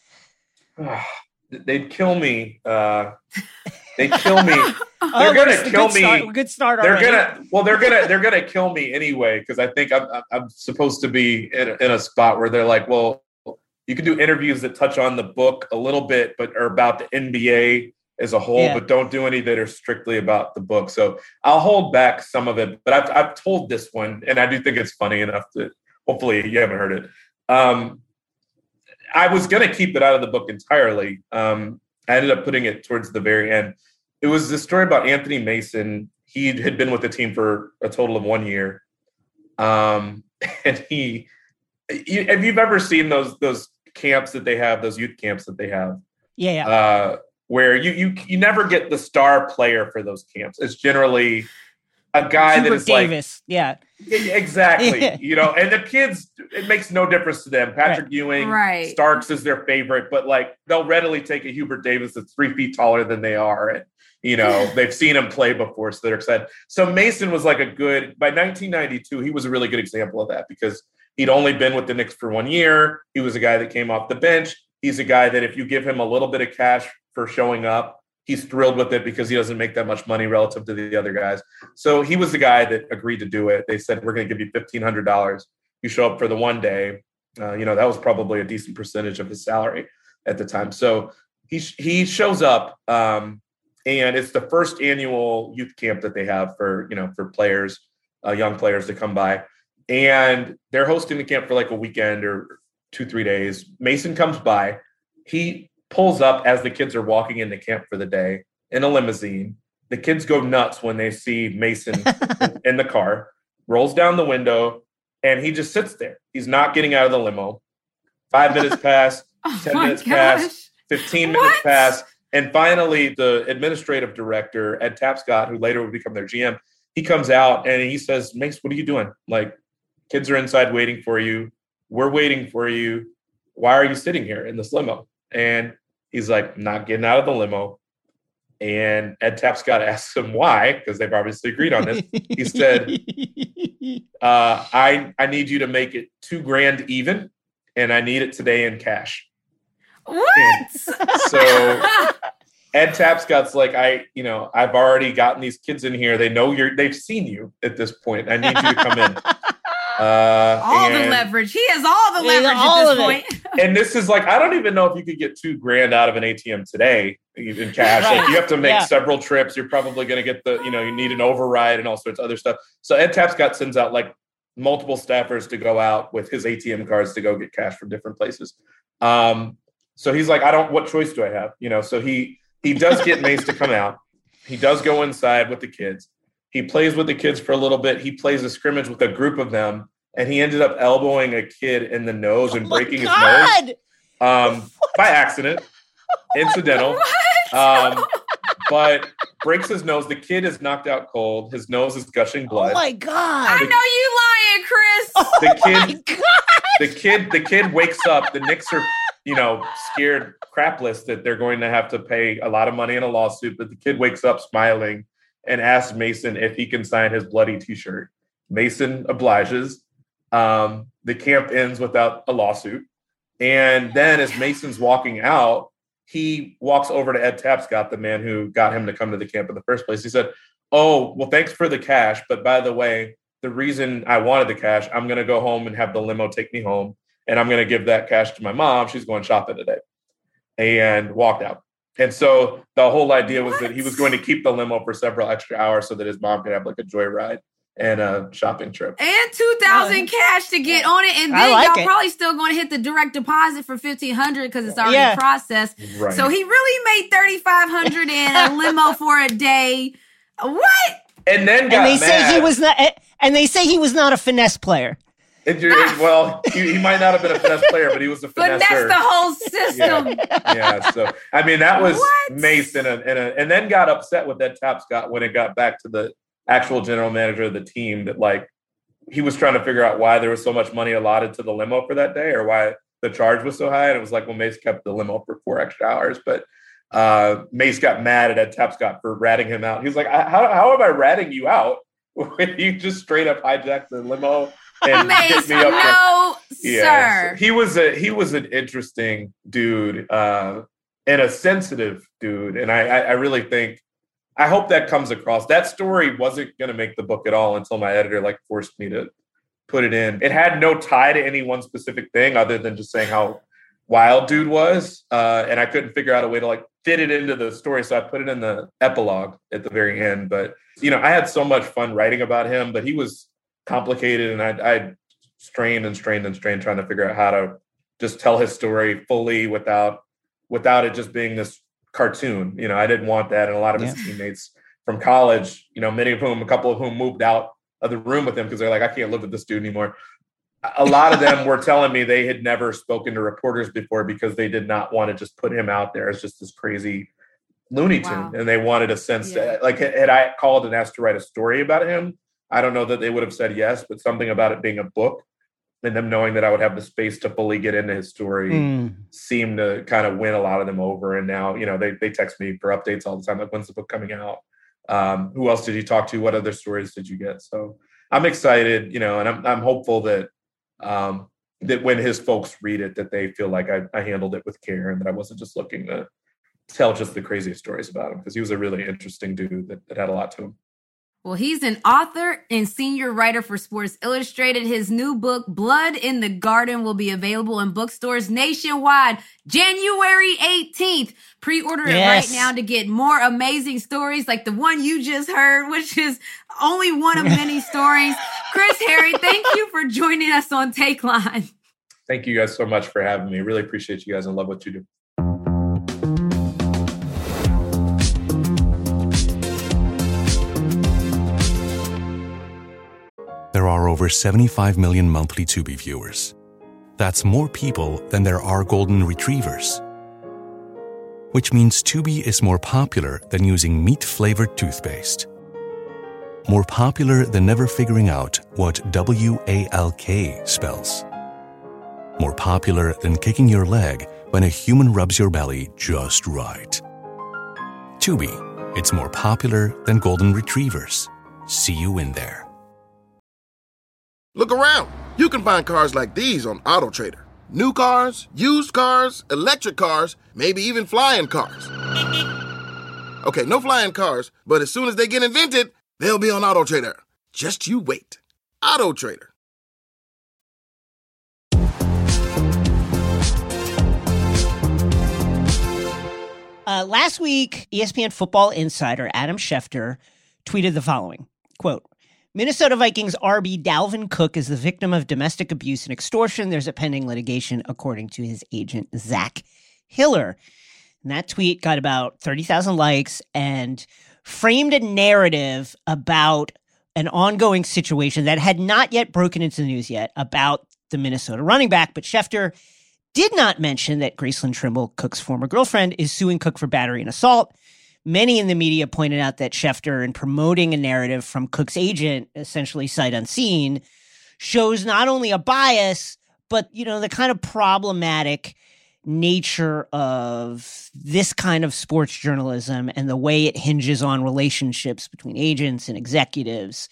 (sighs) they'd kill me. Uh, they'd kill me. (laughs) Oh, They're gonna kill good start- me. Good start They're already. gonna well, they're gonna they're gonna kill me anyway because I think I'm I'm- I'm supposed to be in a, in a spot where they're like, well, you can do interviews that touch on the book a little bit, but are about the NBA as a whole, Yeah. but don't do any that are strictly about the book. So I'll hold back some of it, but I've I've told this one, and I do think it's funny enough that hopefully you haven't heard it. Um, I was gonna keep it out of the book entirely. Um, I ended up putting it towards the very end. It was this story about Anthony Mason. He had been with the team for a total of one year, um, (laughs) and he. You, if you've ever seen those those camps that they have, those youth camps that they have, yeah, yeah. uh, where you you you never get the star player for those camps. It's generally a guy that Hubert is like Davis. yeah. (laughs) yeah, Exactly. You know, and the kids, it makes no difference to them. Patrick Ewing, Right. Starks is their favorite, but like they'll readily take a Hubert Davis that's three feet taller than they are. And, you know, (laughs) they've seen him play before, so they're excited. So Mason was like a good, by 1992, he was a really good example of that because he'd only been with the Knicks for one year. He was a guy that came off the bench. He's a guy that if you give him a little bit of cash for showing up, he's thrilled with it because he doesn't make that much money relative to the other guys. So he was the guy that agreed to do it. They said, We're going to give you $1,500. You show up for the one day. Uh, you know, that was probably a decent percentage of his salary at the time. So he, he shows up, um, and it's the first annual youth camp that they have for, you know, for players, uh, young players to come by. And they're hosting the camp for like a weekend or two, three days. Mason comes by. He pulls up as the kids are walking into camp for the day in a limousine. The kids go nuts when they see Mason (laughs) in the car, rolls down the window, and he just sits there. He's not getting out of the limo. Five (laughs) minutes pass, Oh 10 my minutes pass. gosh. 15 minutes pass. And finally, the administrative director, Ed Tapscott, who later would become their GM, he comes out and he says, Mace, what are you doing? Like, kids are inside waiting for you. We're waiting for you. Why are you sitting here in this limo? And he's like, not getting out of the limo. And Ed Tapscott (laughs) asks him why, because they've obviously agreed on this. He said, (laughs) uh, I, I need you to make it two grand even, and I need it today in cash. What? So Ed Tapscott's like, I, you know, I've already gotten these kids in here. They know you're, they've seen you at this point. I need you to come in. (laughs) Uh, all the leverage. He has all the leverage all at of this it. And this is like, I don't even know if you could get two grand out of an ATM today in cash. Like you have to make Yeah. several trips. You're probably going to get the, you know, you need an override and all sorts of other stuff. So Ed Tapscott sends out like multiple staffers to go out with his ATM cards to go get cash from different places. Um, so he's like, I don't, what choice do I have? You know, so he, he does get (laughs) Mace to come out. He does go inside with the kids. He plays with the kids for a little bit. He plays a scrimmage with a group of them, and he ended up elbowing a kid in the nose and Oh my breaking his nose um, (laughs) by accident, incidental. (laughs) Um, but breaks his nose. The kid is knocked out cold. His nose is gushing blood. Oh blood. my I know you lying, Chris. the Oh my kid, god! the kid, the kid wakes up. The Knicks are, you know, scared crapless that they're going to have to pay a lot of money in a lawsuit. But the kid wakes up smiling and asks Mason if he can sign his bloody T-shirt. Mason obliges. Um, the camp ends without a lawsuit. And then as Mason's walking out, he walks over to Ed Tapscott, the man who got him to come to the camp in the first place. He said, Oh, well, thanks for the cash. But by the way, the reason I wanted the cash, I'm going to go home and have the limo take me home. And I'm going to give that cash to my mom. She's going shopping today. And walked out. And so the whole idea was that he was going to keep the limo for several extra hours so that his mom could have like a joyride and a shopping trip. And two thousand cash to get on it, and then like y'all it. probably still going to hit the direct deposit for fifteen hundred because it's already Yeah. processed. Right. So he really made thirty five hundred in a (laughs) limo for a day. What? and then got And they say he was not. And they say he was not a finesse player. It- it- well, he, he might not have been a finesse player, but he was a (laughs) But that's the whole system. yeah. So I mean, that was What? Mason, and, and, and then got upset with that Tapscott when it got back to the actual general manager of the team that like he was trying to figure out why there was so much money allotted to the limo for that day or why the charge was so high. And it was like, well, Mace kept the limo for four extra hours, but uh, Mace got mad at Ed Tapscott for ratting him out. He's like, how, how am I ratting you out (laughs) when you just straight up hijacked the limo (laughs) and Mace, me up? no, yeah, sir. he was a he was an interesting dude. Uh, and a sensitive dude. And I, I really think, I hope that comes across. That story wasn't going to make the book at all until my editor like forced me to put it in. It had no tie to any one specific thing other than just saying how wild dude was. Uh, and I couldn't figure out a way to like fit it into the story. So I put it in the epilogue at the very end. But, you know, I had so much fun writing about him, but he was complicated and I, I strained and strained and strained trying to figure out how to just tell his story fully without without it just being this cartoon. You know, I didn't want that. And a lot of his teammates from college, you know, many of whom, a couple of whom moved out of the room with him because they're like, I can't live with this dude anymore. A lot of them were telling me they had never spoken to reporters before because they did not want to just put him out there as just this crazy Looney Tune. Wow. And they wanted a sense yeah. that, like, had I called and asked to write a story about him, I don't know that they would have said yes, but something about it being a book and them knowing that I would have the space to fully get into his story mm. seemed to kind of win a lot of them over. And now, you know, they they text me for updates all the time, like when's the book coming out? Um, who else did you talk to? What other stories did you get? So I'm excited, you know, and I'm I'm hopeful that um, that when his folks read it, that they feel like I, I handled it with care and that I wasn't just looking to tell just the craziest stories about him because he was a really interesting dude that, that had a lot to him. Well, he's an author and senior writer for Sports Illustrated. His new book, Blood in the Garden, will be available in bookstores nationwide January 18th. Pre-order yes. it right now to get more amazing stories like the one you just heard, which is only one of many (laughs) stories. Chris Herring, thank you for joining us on Takeline. Thank you guys so much for having me. Really appreciate you guys and love what you do. Over 75 million monthly Tubi viewers. That's more people than there are golden retrievers. Which means Tubi is more popular than using meat flavored toothpaste. More popular than never figuring out what W A L K spells. More popular than kicking your leg when a human rubs your belly just right. Tubi, it's more popular than golden retrievers. See you in there. Look around. You can find cars like these on AutoTrader. New cars, used cars, electric cars, maybe even flying cars. Okay, no flying cars, but as soon as they get invented, they'll be on AutoTrader. Just you wait. AutoTrader. Uh, last week, ESPN football insider Adam Schefter tweeted the following quote, Minnesota Vikings RB Dalvin Cook is the victim of domestic abuse and extortion. There's a pending litigation, according to his agent, Zac Hiller. And that tweet got about 30,000 likes and framed a narrative about an ongoing situation that had not yet broken into the news yet about the Minnesota running back. But Schefter did not mention that Gracelyn Trimble, Cook's former girlfriend, is suing Cook for battery and assault. Many in the media pointed out that Schefter, in promoting a narrative from Cook's agent, essentially sight unseen, shows not only a bias, but you know the kind of problematic nature of this kind of sports journalism and the way it hinges on relationships between agents and executives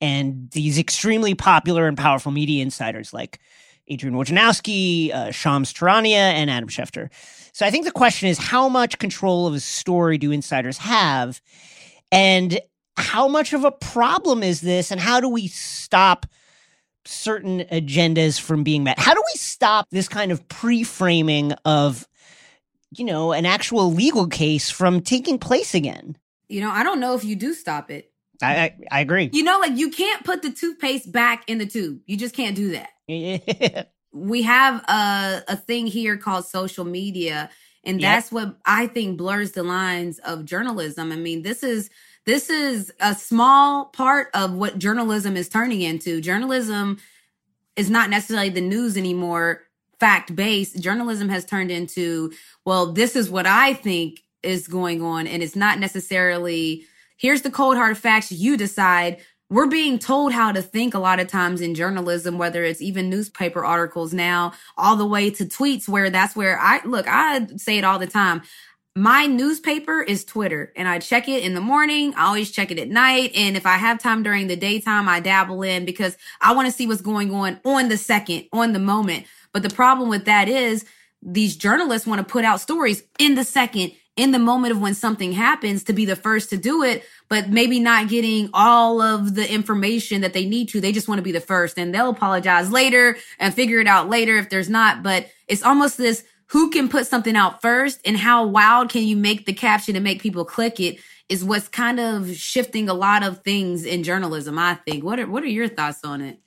and these extremely popular and powerful media insiders like Adrian Wojnarowski, uh, Shams Charania, and Adam Schefter. So I think the question is how much control of a story do insiders have? And how much of a problem is this? And how do we stop certain agendas from being met? How do we stop this kind of pre framing of, you know, an actual legal case from taking place again? You know, I don't know if you do stop it. I, I, I agree. You know, like you can't put the toothpaste back in the tube. You just can't do that. (laughs) we have a, a thing here called social media and yep. that's what i think blurs the lines of journalism. I mean this is this is a small part of what journalism is turning into. Journalism is not necessarily the news anymore fact based journalism has turned into well this is what i think is going on and it's not necessarily here's the cold hard facts you decide we're being told how to think a lot of times in journalism, whether it's even newspaper articles now, all the way to tweets, where that's where I look, I say it all the time. My newspaper is Twitter and I check it in the morning. I always check it at night. And if I have time during the daytime, I dabble in because I want to see what's going on on the second, on the moment. But the problem with that is these journalists want to put out stories in the second, in the moment of when something happens to be the first to do it, but maybe not getting all of the information that they need to. They just want to be the first and they'll apologize later and figure it out later if there's not. But it's almost this who can put something out first and how wild can you make the caption and make people click it is what's kind of shifting a lot of things in journalism, I think. What are what are your thoughts on it?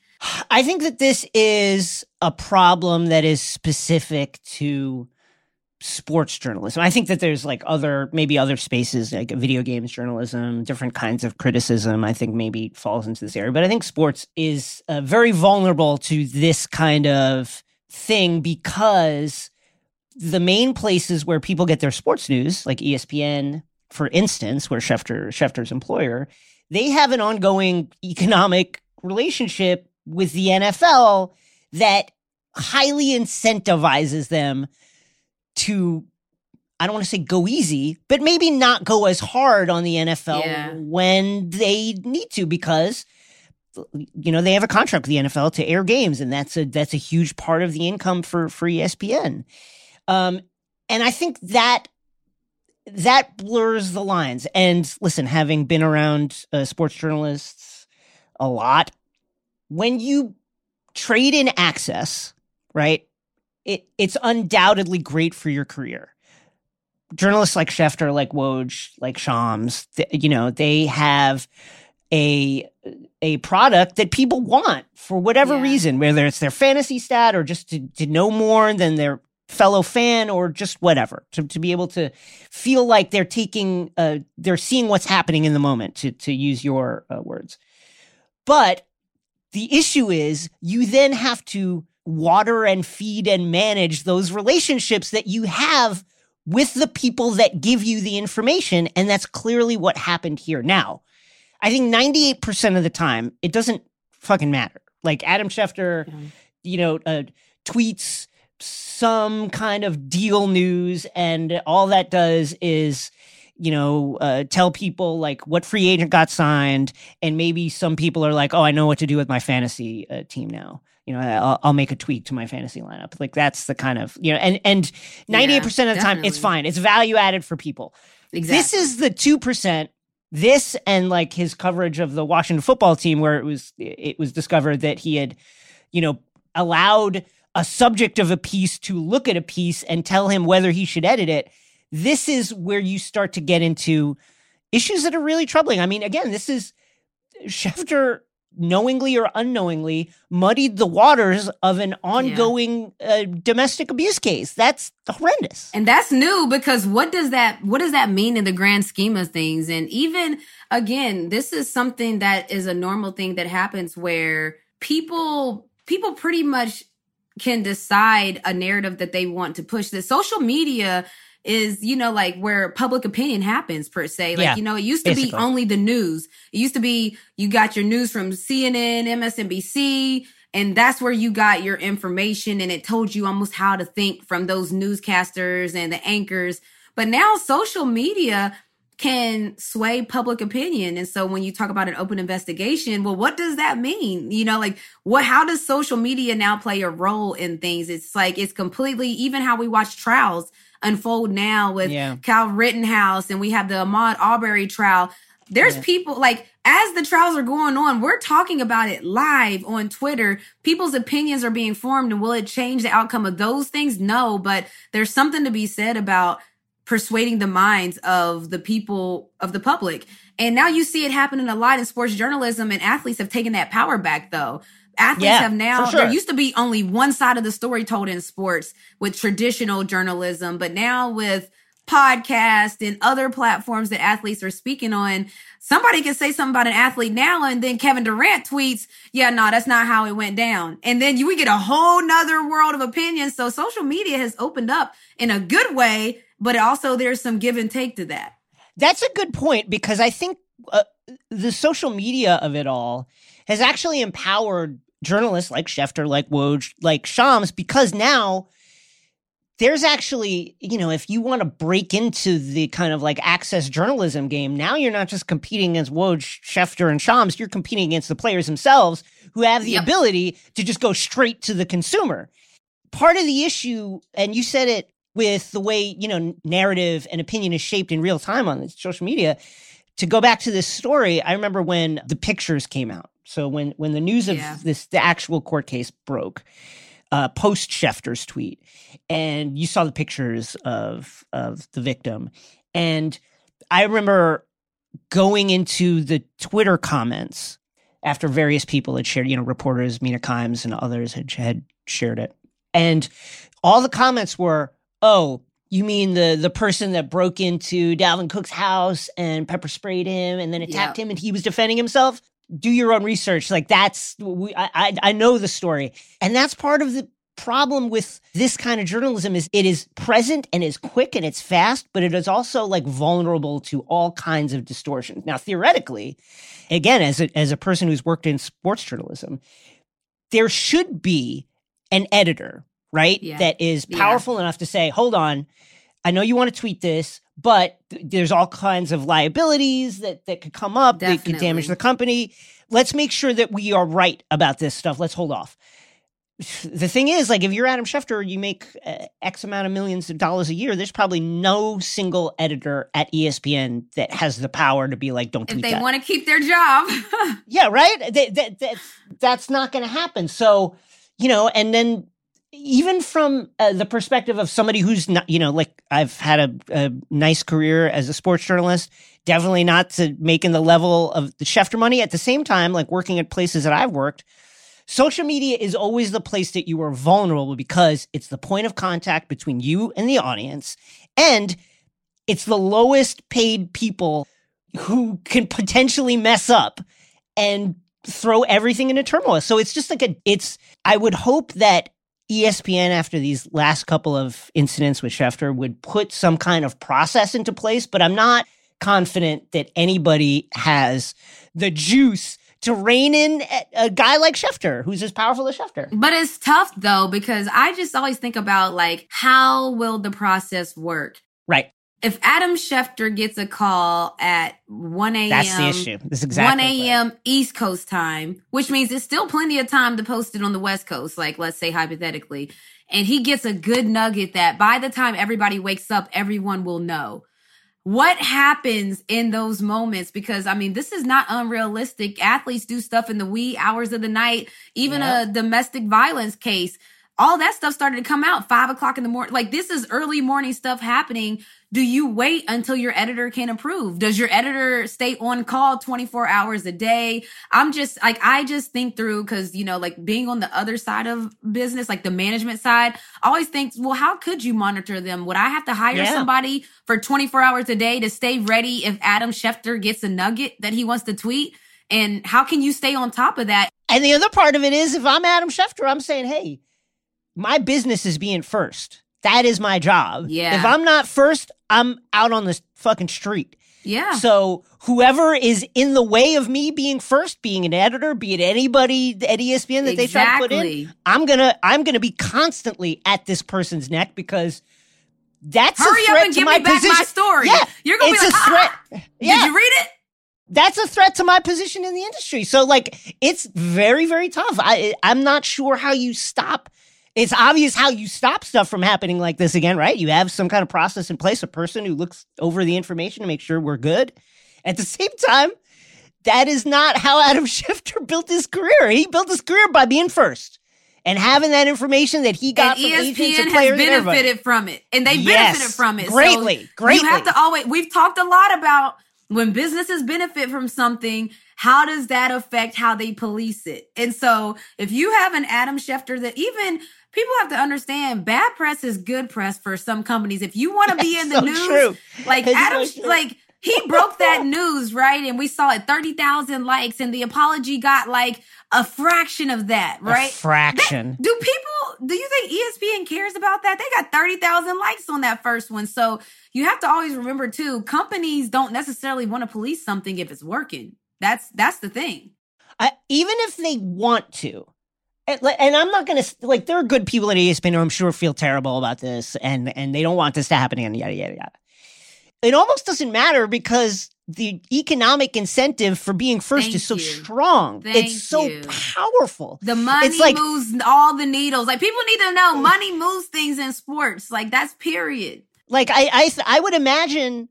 I think that this is a problem that is specific to sports journalism. I think that there's like other, maybe other spaces like video games journalism, different kinds of criticism. I think maybe falls into this area, but I think sports is uh, very vulnerable to this kind of thing because the main places where people get their sports news, like ESPN, for instance, where Schefter Schefter's employer, they have an ongoing economic relationship with the NFL that highly incentivizes them to I don't want to say go easy, but maybe not go as hard on the NFL yeah. when they need to because you know they have a contract with the NFL to air games and that's a that's a huge part of the income for for ESPN. Um and I think that that blurs the lines. And listen, having been around uh, sports journalists a lot, when you trade in access, right? It it's undoubtedly great for your career. Journalists like Schefter, like Woj, like Shams, th- you know, they have a a product that people want for whatever yeah. reason, whether it's their fantasy stat or just to, to know more than their fellow fan or just whatever to, to be able to feel like they're taking uh, they're seeing what's happening in the moment to to use your uh, words but the issue is you then have to water and feed and manage those relationships that you have with the people that give you the information. And that's clearly what happened here. Now, I think 98% of the time, it doesn't fucking matter. Like Adam Schefter, yeah. you know, uh, tweets some kind of deal news, and all that does is you know, uh, tell people like what free agent got signed, and maybe some people are like, "Oh, I know what to do with my fantasy uh, team now." You know, I'll, I'll, make a tweak to my fantasy lineup. Like that's the kind of you know, and and ninety eight percent of the time, it's fine. It's value added for people. Exactly. This is the two percent. This and like his coverage of the Washington football team, where it was it was discovered that he had, you know, allowed a subject of a piece to look at a piece and tell him whether he should edit it this is where you start to get into issues that are really troubling. I mean, again, this is Schefter knowingly or unknowingly muddied the waters of an ongoing yeah. uh, domestic abuse case. That's horrendous. And that's new because what does that what does that mean in the grand scheme of things? And even again, this is something that is a normal thing that happens where people people pretty much can decide a narrative that they want to push. The social media is, you know, like where public opinion happens per se. Like, yeah, you know, it used to basically. be only the news. It used to be you got your news from CNN, MSNBC, and that's where you got your information and it told you almost how to think from those newscasters and the anchors. But now social media can sway public opinion. And so when you talk about an open investigation, well, what does that mean? You know, like what, how does social media now play a role in things? It's like, it's completely, even how we watch trials unfold now with yeah. Kyle Rittenhouse and we have the Ahmaud Arbery trial. There's yeah. people like as the trials are going on, we're talking about it live on Twitter. People's opinions are being formed and will it change the outcome of those things? No, but there's something to be said about persuading the minds of the people of the public. And now you see it happening a lot in sports journalism and athletes have taken that power back though athletes yeah, have now sure. there used to be only one side of the story told in sports with traditional journalism but now with podcast and other platforms that athletes are speaking on somebody can say something about an athlete now and then kevin durant tweets yeah no that's not how it went down. And then you, we get a whole nother world of opinions. So social media has opened up in a good way but also there's some give and take to that. That's a good point because i think uh, the social media of it all has actually empowered journalists like Schefter, like Woj, like Shams, because now there's actually, you know, if you want to break into the kind of like access journalism game, now you're not just competing against Woj, Schefter, and Shams, you're competing against the players themselves who have the yep. ability to just go straight to the consumer. part of the issue, and you said it with the way, you know, narrative and opinion is shaped in real time on social media. To go back to this story, I remember when the pictures came out. So when when the news of Yeah. this the actual court case broke, uh, post Schefter's tweet, and you saw the pictures of of the victim, and I remember going into the Twitter comments after various people had shared, you know, reporters, Mina Kimes and others had had shared it, and all the comments were, "Oh, you mean the the person that broke into Dalvin Cook's house and pepper sprayed him and then attacked Yep. him and he was defending himself?" Do your own research. Like that's we, I, I know the story, and that's part of the problem with this kind of journalism is it is present and is quick and it's fast, but it is also like vulnerable to all kinds of distortions. Now, theoretically, again, as a, as a person who's worked in sports journalism, there should be an editor, right? Yeah. That is Yeah. powerful enough to say, hold on, I know you want to tweet this, but th- there's all kinds of liabilities that, that could come up that could damage the company. Let's make sure that we are right about this stuff. Let's hold off the thing is, like, if you're Adam Schefter, you make uh, X amount of millions of dollars a year. There's probably no single editor at ESPN that has the power to be like, "Don't If tweet they want to keep their job. (laughs) yeah, right. That, that, that's that's not going to happen. So, you know, and then even from uh, the perspective of somebody who's not, you know, like I've had a, a nice career as a sports journalist. Definitely not to making the level of the Schefter money. At the same time, like working at places that I've worked, social media is always the place that you are vulnerable because it's the point of contact between you and the audience, and it's the lowest paid people who can potentially mess up and throw everything into turmoil. So it's just like a it's I would hope that ESPN after these last couple of incidents with Schefter would put some kind of process into place, but I'm not confident that anybody has the juice to rein in a, guy like Schefter, who's as powerful as Schefter. But it's tough though, because I just always think about like, how will the process work? Right. If Adam Schefter gets a call at 1 a.m. That's the issue. That's exactly 1 a.m. East Coast time, which means it's still plenty of time to post it on the West Coast, like let's say hypothetically. And he gets a good nugget that by the time everybody wakes up, everyone will know. What happens in those moments? Because I mean, this is not unrealistic. Athletes do stuff in the wee hours of the night, even Yeah. a domestic violence case. All that stuff started to come out five o'clock in the morning. Like this is early morning stuff happening. Do you wait until your editor can approve? Does your editor stay on call 24 hours a day? I'm just like, I just think through because, you know, like being on the other side of business, like the management side, I always think, well, how could you monitor them? Would I have to hire Yeah. somebody for 24 hours a day to stay ready if Adam Schefter gets a nugget that he wants to tweet? And how can you stay on top of that? And the other part of it is if I'm Adam Schefter, I'm saying, hey, my business is being first. That is my job. Yeah. If I'm not first, I'm out on the fucking street. Yeah. So whoever is in the way of me being first, being an editor, be it anybody at ESPN that they try to put in, I'm gonna I'm gonna be constantly at this person's neck because that's Hurry a up threat and to give my me back my position. story. Yeah, You're gonna it's be a like, threat. "Ah, Yeah, Did you read it? that's a threat to my position in the industry. So like it's very very tough. I I'm not sure how you stop. It's obvious how you stop stuff from happening like this again, right? You have some kind of process in place, a person who looks over the information to make sure we're good. At the (laughs) same time, that is not how Adam (laughs) Schefter built his career. He built his career by being first and having that information that he got and from ESPN has players and everybody. benefited from it, and they Yes, benefited from it So greatly, greatly. You have to always. We've talked a lot about when businesses benefit from something. How does that affect how they police it? And so, if you have an Adam Schefter that even people have to understand, bad press is good press for some companies. If you want to be in the so news, true. like It's Adam, true. like he broke that news, right? And we saw it 30,000 likes and the apology got like a fraction of that, A right? fraction. Do people, do you think ESPN cares about that? They got 30,000 likes on that first one. So you have to always remember too, companies don't necessarily want to police something if it's working. That's, that's the thing. I, even if they want to, and, and I'm not gonna like there are good people at ESPN who I'm sure feel terrible about this, and and they don't want this to happen, and yada yada yada. it almost doesn't matter because the economic incentive for being first Thank is so you. strong. Thank it's so you. powerful. The money It's like- moves all the needles. Like people need to know money moves things in sports. Like that's period. Like I I I would imagine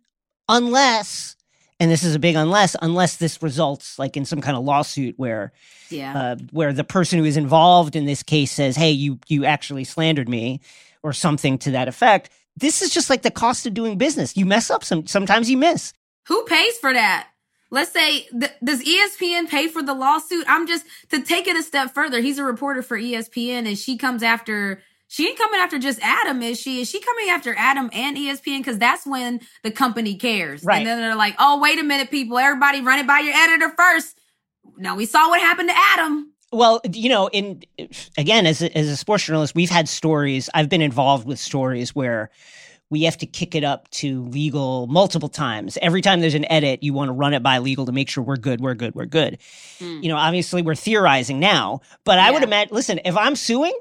unless and this is a big unless unless this results like in some kind of lawsuit where Yeah. uh, where the person who is involved in this case says, "Hey, you you actually slandered me," or something to that effect. This is just like the cost of doing business. You mess up some. Sometimes you miss. Who pays for that? Let's say, th- does ESPN pay for the lawsuit? I'm just to take it a step further. He's a reporter for ESPN, and she comes after. She ain't coming after just Adam, is she? Is she coming after Adam and ESPN? Because that's when the company cares. Right. And then they're like, "Oh, wait a minute, people! Everybody, run it by your editor first. No, we saw what happened to Adam. Well, you know, in again, as a, as a sports journalist, we've had stories. I've been involved with stories where we have to kick it up to legal multiple times. Every time there's an edit, you want to run it by legal to make sure we're good, we're good, we're good. Mm. You know, obviously we're theorizing now, but I would imagine. Listen, if I'm suing,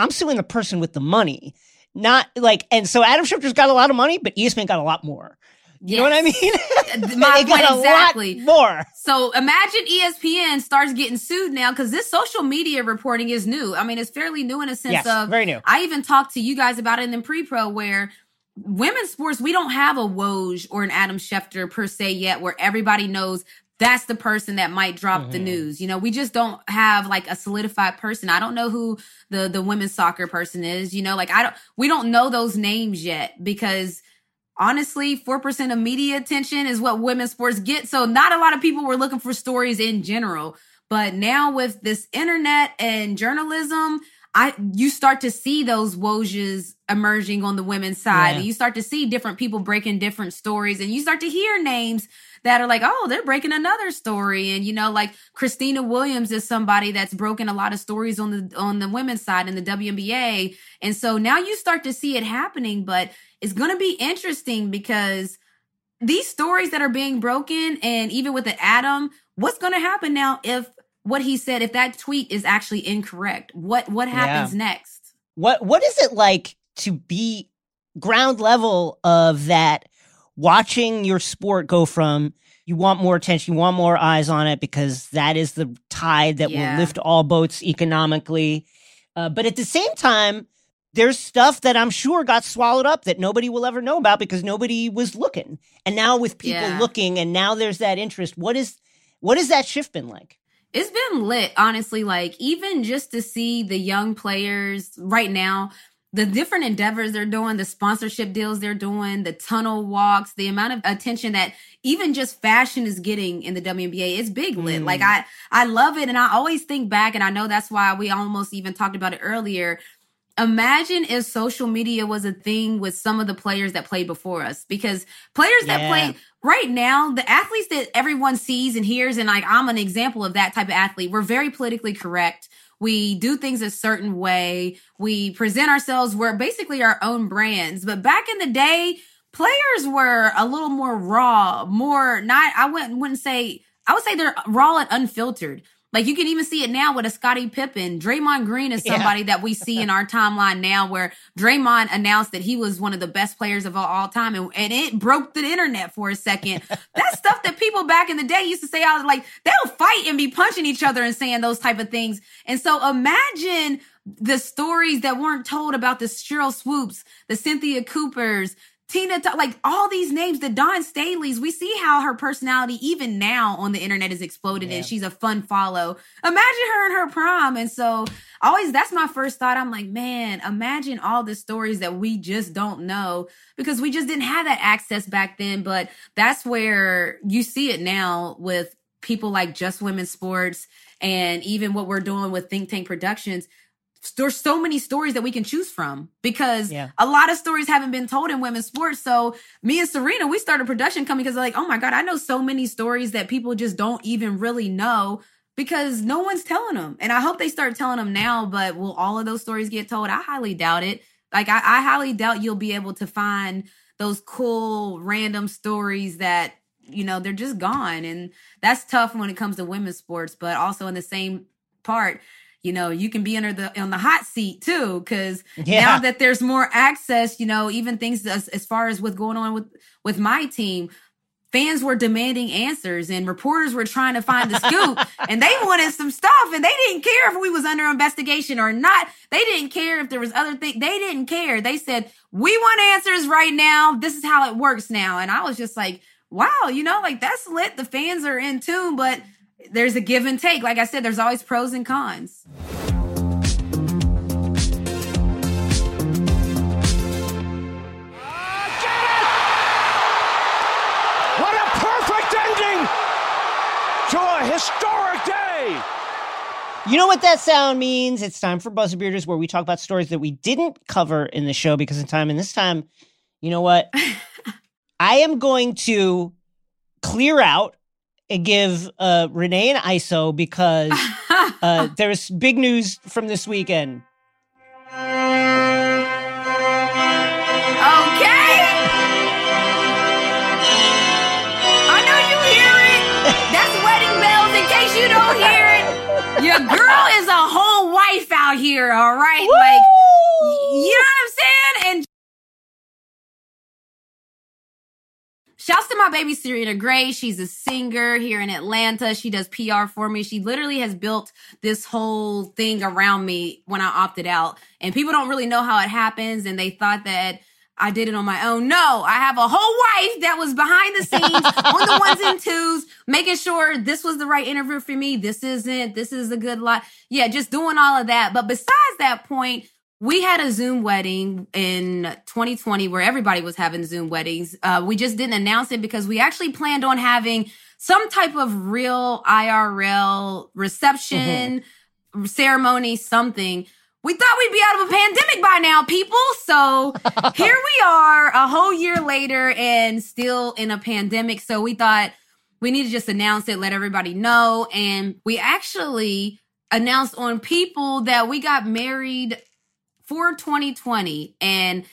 I'm suing the person with the money, not like. And so Adam Schefter's got a lot of money, but E ESPN got a lot more. You know what I mean? (laughs) (laughs) My They got point a exactly. lot more. So imagine ESPN starts getting sued now because this social media reporting is new. I mean, it's fairly new in a sense Yes, of very new. I even talked to you guys about it in the pre-pro where women's sports, we don't have a Woj or an Adam Schefter per se yet where everybody knows that's the person that might drop the Mhm. news. You know, we just don't have like a solidified person. I don't know who the the women's soccer person is. You know, like I don't we don't know those names yet because honestly, 4% of media attention is what women's sports get. So not a lot of people were looking for stories in general. But now with this internet and journalism, I you start to see those Wojs emerging on the women's side. Yeah. And you start to see different people breaking different stories. And you start to hear names that are like, oh, they're breaking another story. And you know, like Khristina Williams is somebody that's broken a lot of stories on the on the women's side in the WNBA. And so now you start to see it happening, but it's gonna be interesting because these stories that are being broken and even with the Adam, what's gonna happen now if what he said, if that tweet is actually incorrect? What what happens next? What what is it like to be ground level of that watching your sport go from you want more attention, you want more eyes on it because that is the tide that Yeah. will lift all boats economically. Uh, but at the same time, there's stuff that I'm sure got swallowed up that nobody will ever know about because nobody was looking. And now with people Yeah. looking and now there's that interest, what is what has that shift been like? It's been lit, honestly. Like, even just to see the young players right now, the different endeavors they're doing, the sponsorship deals they're doing, the tunnel walks, the amount of attention that even just fashion is getting in the WNBA, it's big lit. Mm. Like, I, I love it. And I always think back, and I know that's why we almost even talked about it earlier. Imagine if social media was a thing with some of the players that played before us, because players that Yeah. Right now, the athletes that everyone sees and hears, and like I'm an example of that type of athlete, we're very politically correct. We do things a certain way. We present ourselves, we're basically our own brands. But back in the day, players were a little more raw, more not, I wouldn't, wouldn't say, I would say they're raw and unfiltered. Like you can even see it now with a Scottie Pippen. Draymond Green is Yeah. somebody that we see in our timeline now where Draymond announced that he was one of the best players of all, all time and, and it broke the internet for a second. (laughs) That's stuff that people back in the day used to say out like they'll fight and be punching each other and saying those type of things. And so imagine the stories that weren't told about the Sheryl Swoopes, the Cynthia Coopers, Tina, like all these names, the Dawn Staley's, we see how her personality, even now on the internet, is exploded Yeah. and she's a fun follow. Imagine her in her prime. And so, always, that's my first thought. I'm like, man, imagine all the stories that we just don't know because we just didn't have that access back then. But that's where you see it now with people like Just Women's Sports and even what we're doing with Think Tank Productions there's so many stories that we can choose from because Yeah. a lot of stories haven't been told in women's sports. So me and Serena, we started production coming because like, oh my God, I know so many stories that people just don't even really know because no one's telling them. And I hope they start telling them now, but will all of those stories get told? I highly doubt it. Like I, I highly doubt you'll be able to find those cool random stories that, you know, they're just gone. And that's tough when it comes to women's sports, but also in the same part, you know, you can be under the on the hot seat too, because Yeah. now that there's more access, you know, even things as, as far as what's going on with with my team, fans were demanding answers and reporters were trying to find the scoop (laughs) and they wanted some stuff and they didn't care if we was under investigation or not. They didn't care if there was other things. They didn't care. They said, we want answers right now. This is how it works now. And I was just like, wow, you know, like that's lit. The fans are in tune, but there's a give and take. Like I said, there's always pros and cons. What a perfect ending to a historic day! You know what that sound means? It's time for Buzzer Beaters, where we talk about stories that we didn't cover in the show because of time. And this time, you know what? (laughs) I am going to clear out and give uh, Renee and ISO because (laughs) uh, there's big news from this weekend. Okay. I know you hear it. That's wedding bells in case you don't hear it. Your girl is a whole wife out here, all right? Like, y- Shouts to my baby Sirena Grace. She's a singer here in Atlanta. She does PR for me. She literally has built this whole thing around me when I opted out. And people don't really know how it happens. And they thought that I did it on my own. No, I have a whole wife that was behind the scenes (laughs) on the ones and twos, making sure this was the right interview for me. This isn't, this is a good lot. Yeah, just doing all of that. But besides that point, we had a Zoom wedding in 2020 where everybody was having Zoom weddings. Uh, we just didn't announce it because we actually planned on having some type of real IRL reception, ceremony, something. We thought we'd be out of a pandemic by now, people. So (laughs) here we are a whole year later and still in a pandemic. So we thought we need to just announce it, let everybody know. And we actually announced on people that we got married for 2020 and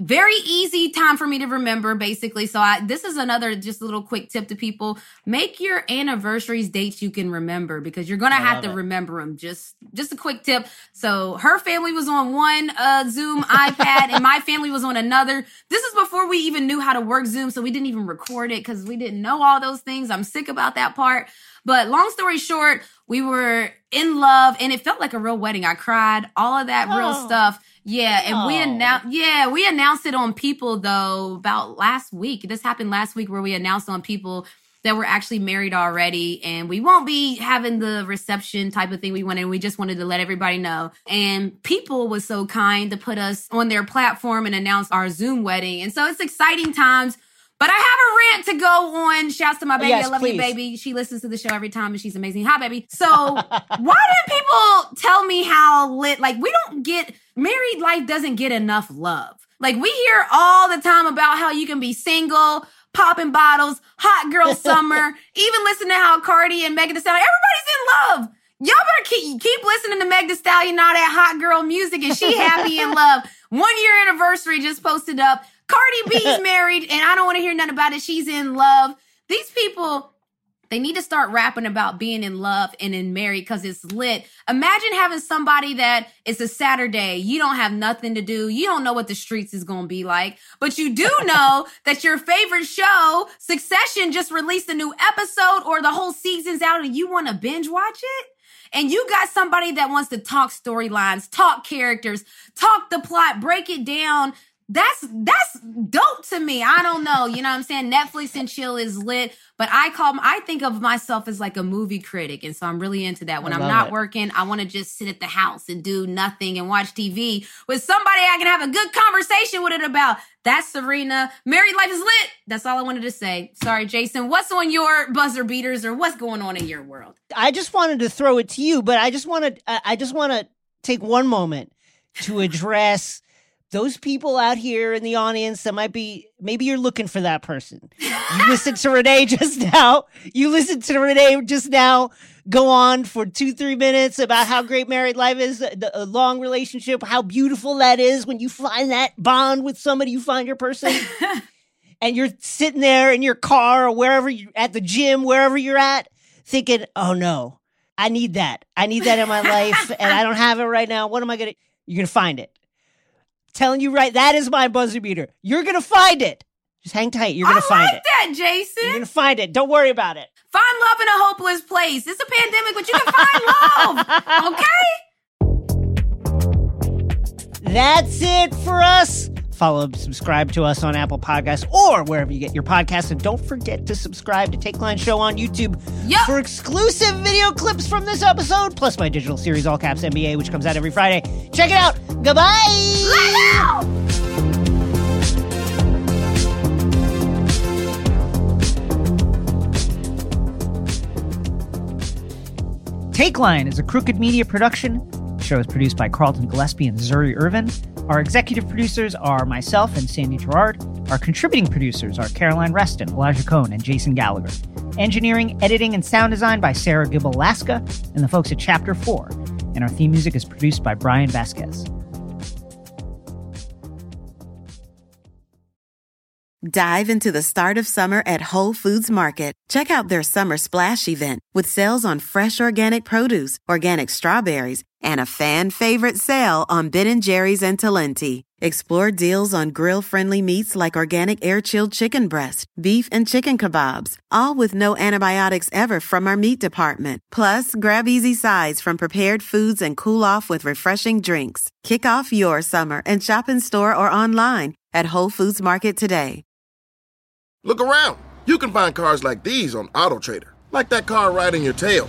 very easy time for me to remember basically. So i this is another just little quick tip to people. Make your anniversaries dates you can remember because you're gonna have to it. remember them just just a quick tip. So her family was on one uh zoom ipad and my family was on another. This is before we even knew how to work zoom so we didn't even record it because we didn't know all those things. I'm sick about that part. But long story short we were in love and it felt like a real wedding i cried all of that real Oh. stuff yeah, and we Oh. announced. Yeah, we announced it on People though about last week. This happened last week where we announced on People that we're actually married already, and we won't be having the reception type of thing we wanted. We just wanted to let everybody know. And People was so kind to put us on their platform and announce our Zoom wedding, and so it's exciting times. But I have a rant to go on. Shouts to my baby. Yes, I love please. you, baby. She listens to the show every time and she's amazing. Hi, baby. So (laughs) why didn't people tell me how lit? Like, we don't get married life doesn't get enough love. Like, we hear all the time about how you can be single, popping bottles, hot girl (laughs) summer, even listen to how Cardi and Megan Thee Stallion, everybody's in love. Y'all better keep, keep listening to Meg Thee Stallion, all that hot girl music, and she happy in (laughs) love. One year anniversary just posted up. Cardi B's (laughs) married, and I don't want to hear nothing about it. She's in love. These people, they need to start rapping about being in love and in married because it's lit. Imagine having somebody that it's a Saturday, you don't have nothing to do, you don't know what the streets is gonna be like, but you do (laughs) know that your favorite show, Succession, just released a new episode or the whole season's out and you want to binge watch it and you got somebody that wants to talk storylines, talk characters, talk the plot, break it down. That's that's dope to me. I don't know, you know what I'm saying? Netflix and chill is lit, but I call I think of myself as like a movie critic, and so I'm really into that. When I'm not it. working, I want to just sit at the house and do nothing and watch TV with somebody I can have a good conversation with it about. That's Serena. Married life is lit. That's all I wanted to say. Sorry, Jason. What's on your buzzer beaters or what's going on in your world? I just wanted to throw it to you, but I just want to I just want to take one moment to address those people out here in the audience that might be maybe you're looking for that person. You listened to Renee (laughs) just now. You listened to Renee just now go on for two, three minutes about how great married life is, the, a long relationship, how beautiful that is when you find that bond with somebody, you find your person. (laughs) and you're sitting there in your car or wherever you're at the gym, wherever you're at, thinking, oh no, I need that. I need that in my life, and I don't have it right now. What am I gonna? You're gonna find it. Telling you right, that is my buzzer beater. You're gonna find it. Just hang tight. You're gonna I find like it. that, Jason. You're gonna find it. Don't worry about it. Find love in a hopeless place. It's a pandemic, but you can find (laughs) love. Okay? That's it for us. Follow and subscribe to us on Apple Podcasts or wherever you get your podcasts. And don't forget to subscribe to Takeline Show on YouTube Yup. for exclusive video clips from this episode, plus my digital series, All Caps NBA, which comes out every Friday. Check it out. Goodbye. Takeline is a crooked media production. Show is produced by Carlton Gillespie and Zuri Irvin. Our executive producers are myself and Sandy Girard. Our contributing producers are Caroline Reston, Elijah Cohn, and Jason Gallagher. Engineering, editing, and sound design by Sarah Gibble Laska and the folks at Chapter 4. And our theme music is produced by Brian Vasquez. Dive into the start of summer at Whole Foods Market. Check out their summer splash event with sales on fresh organic produce, organic strawberries, and a fan favorite sale on Ben & Jerry's and Talenti. Explore deals on grill-friendly meats like organic air-chilled chicken breast, beef and chicken kebabs, all with no antibiotics ever from our meat department. Plus, grab easy sides from prepared foods and cool off with refreshing drinks. Kick off your summer and shop in store or online at Whole Foods Market today. Look around. You can find cars like these on AutoTrader, like that car riding your tail.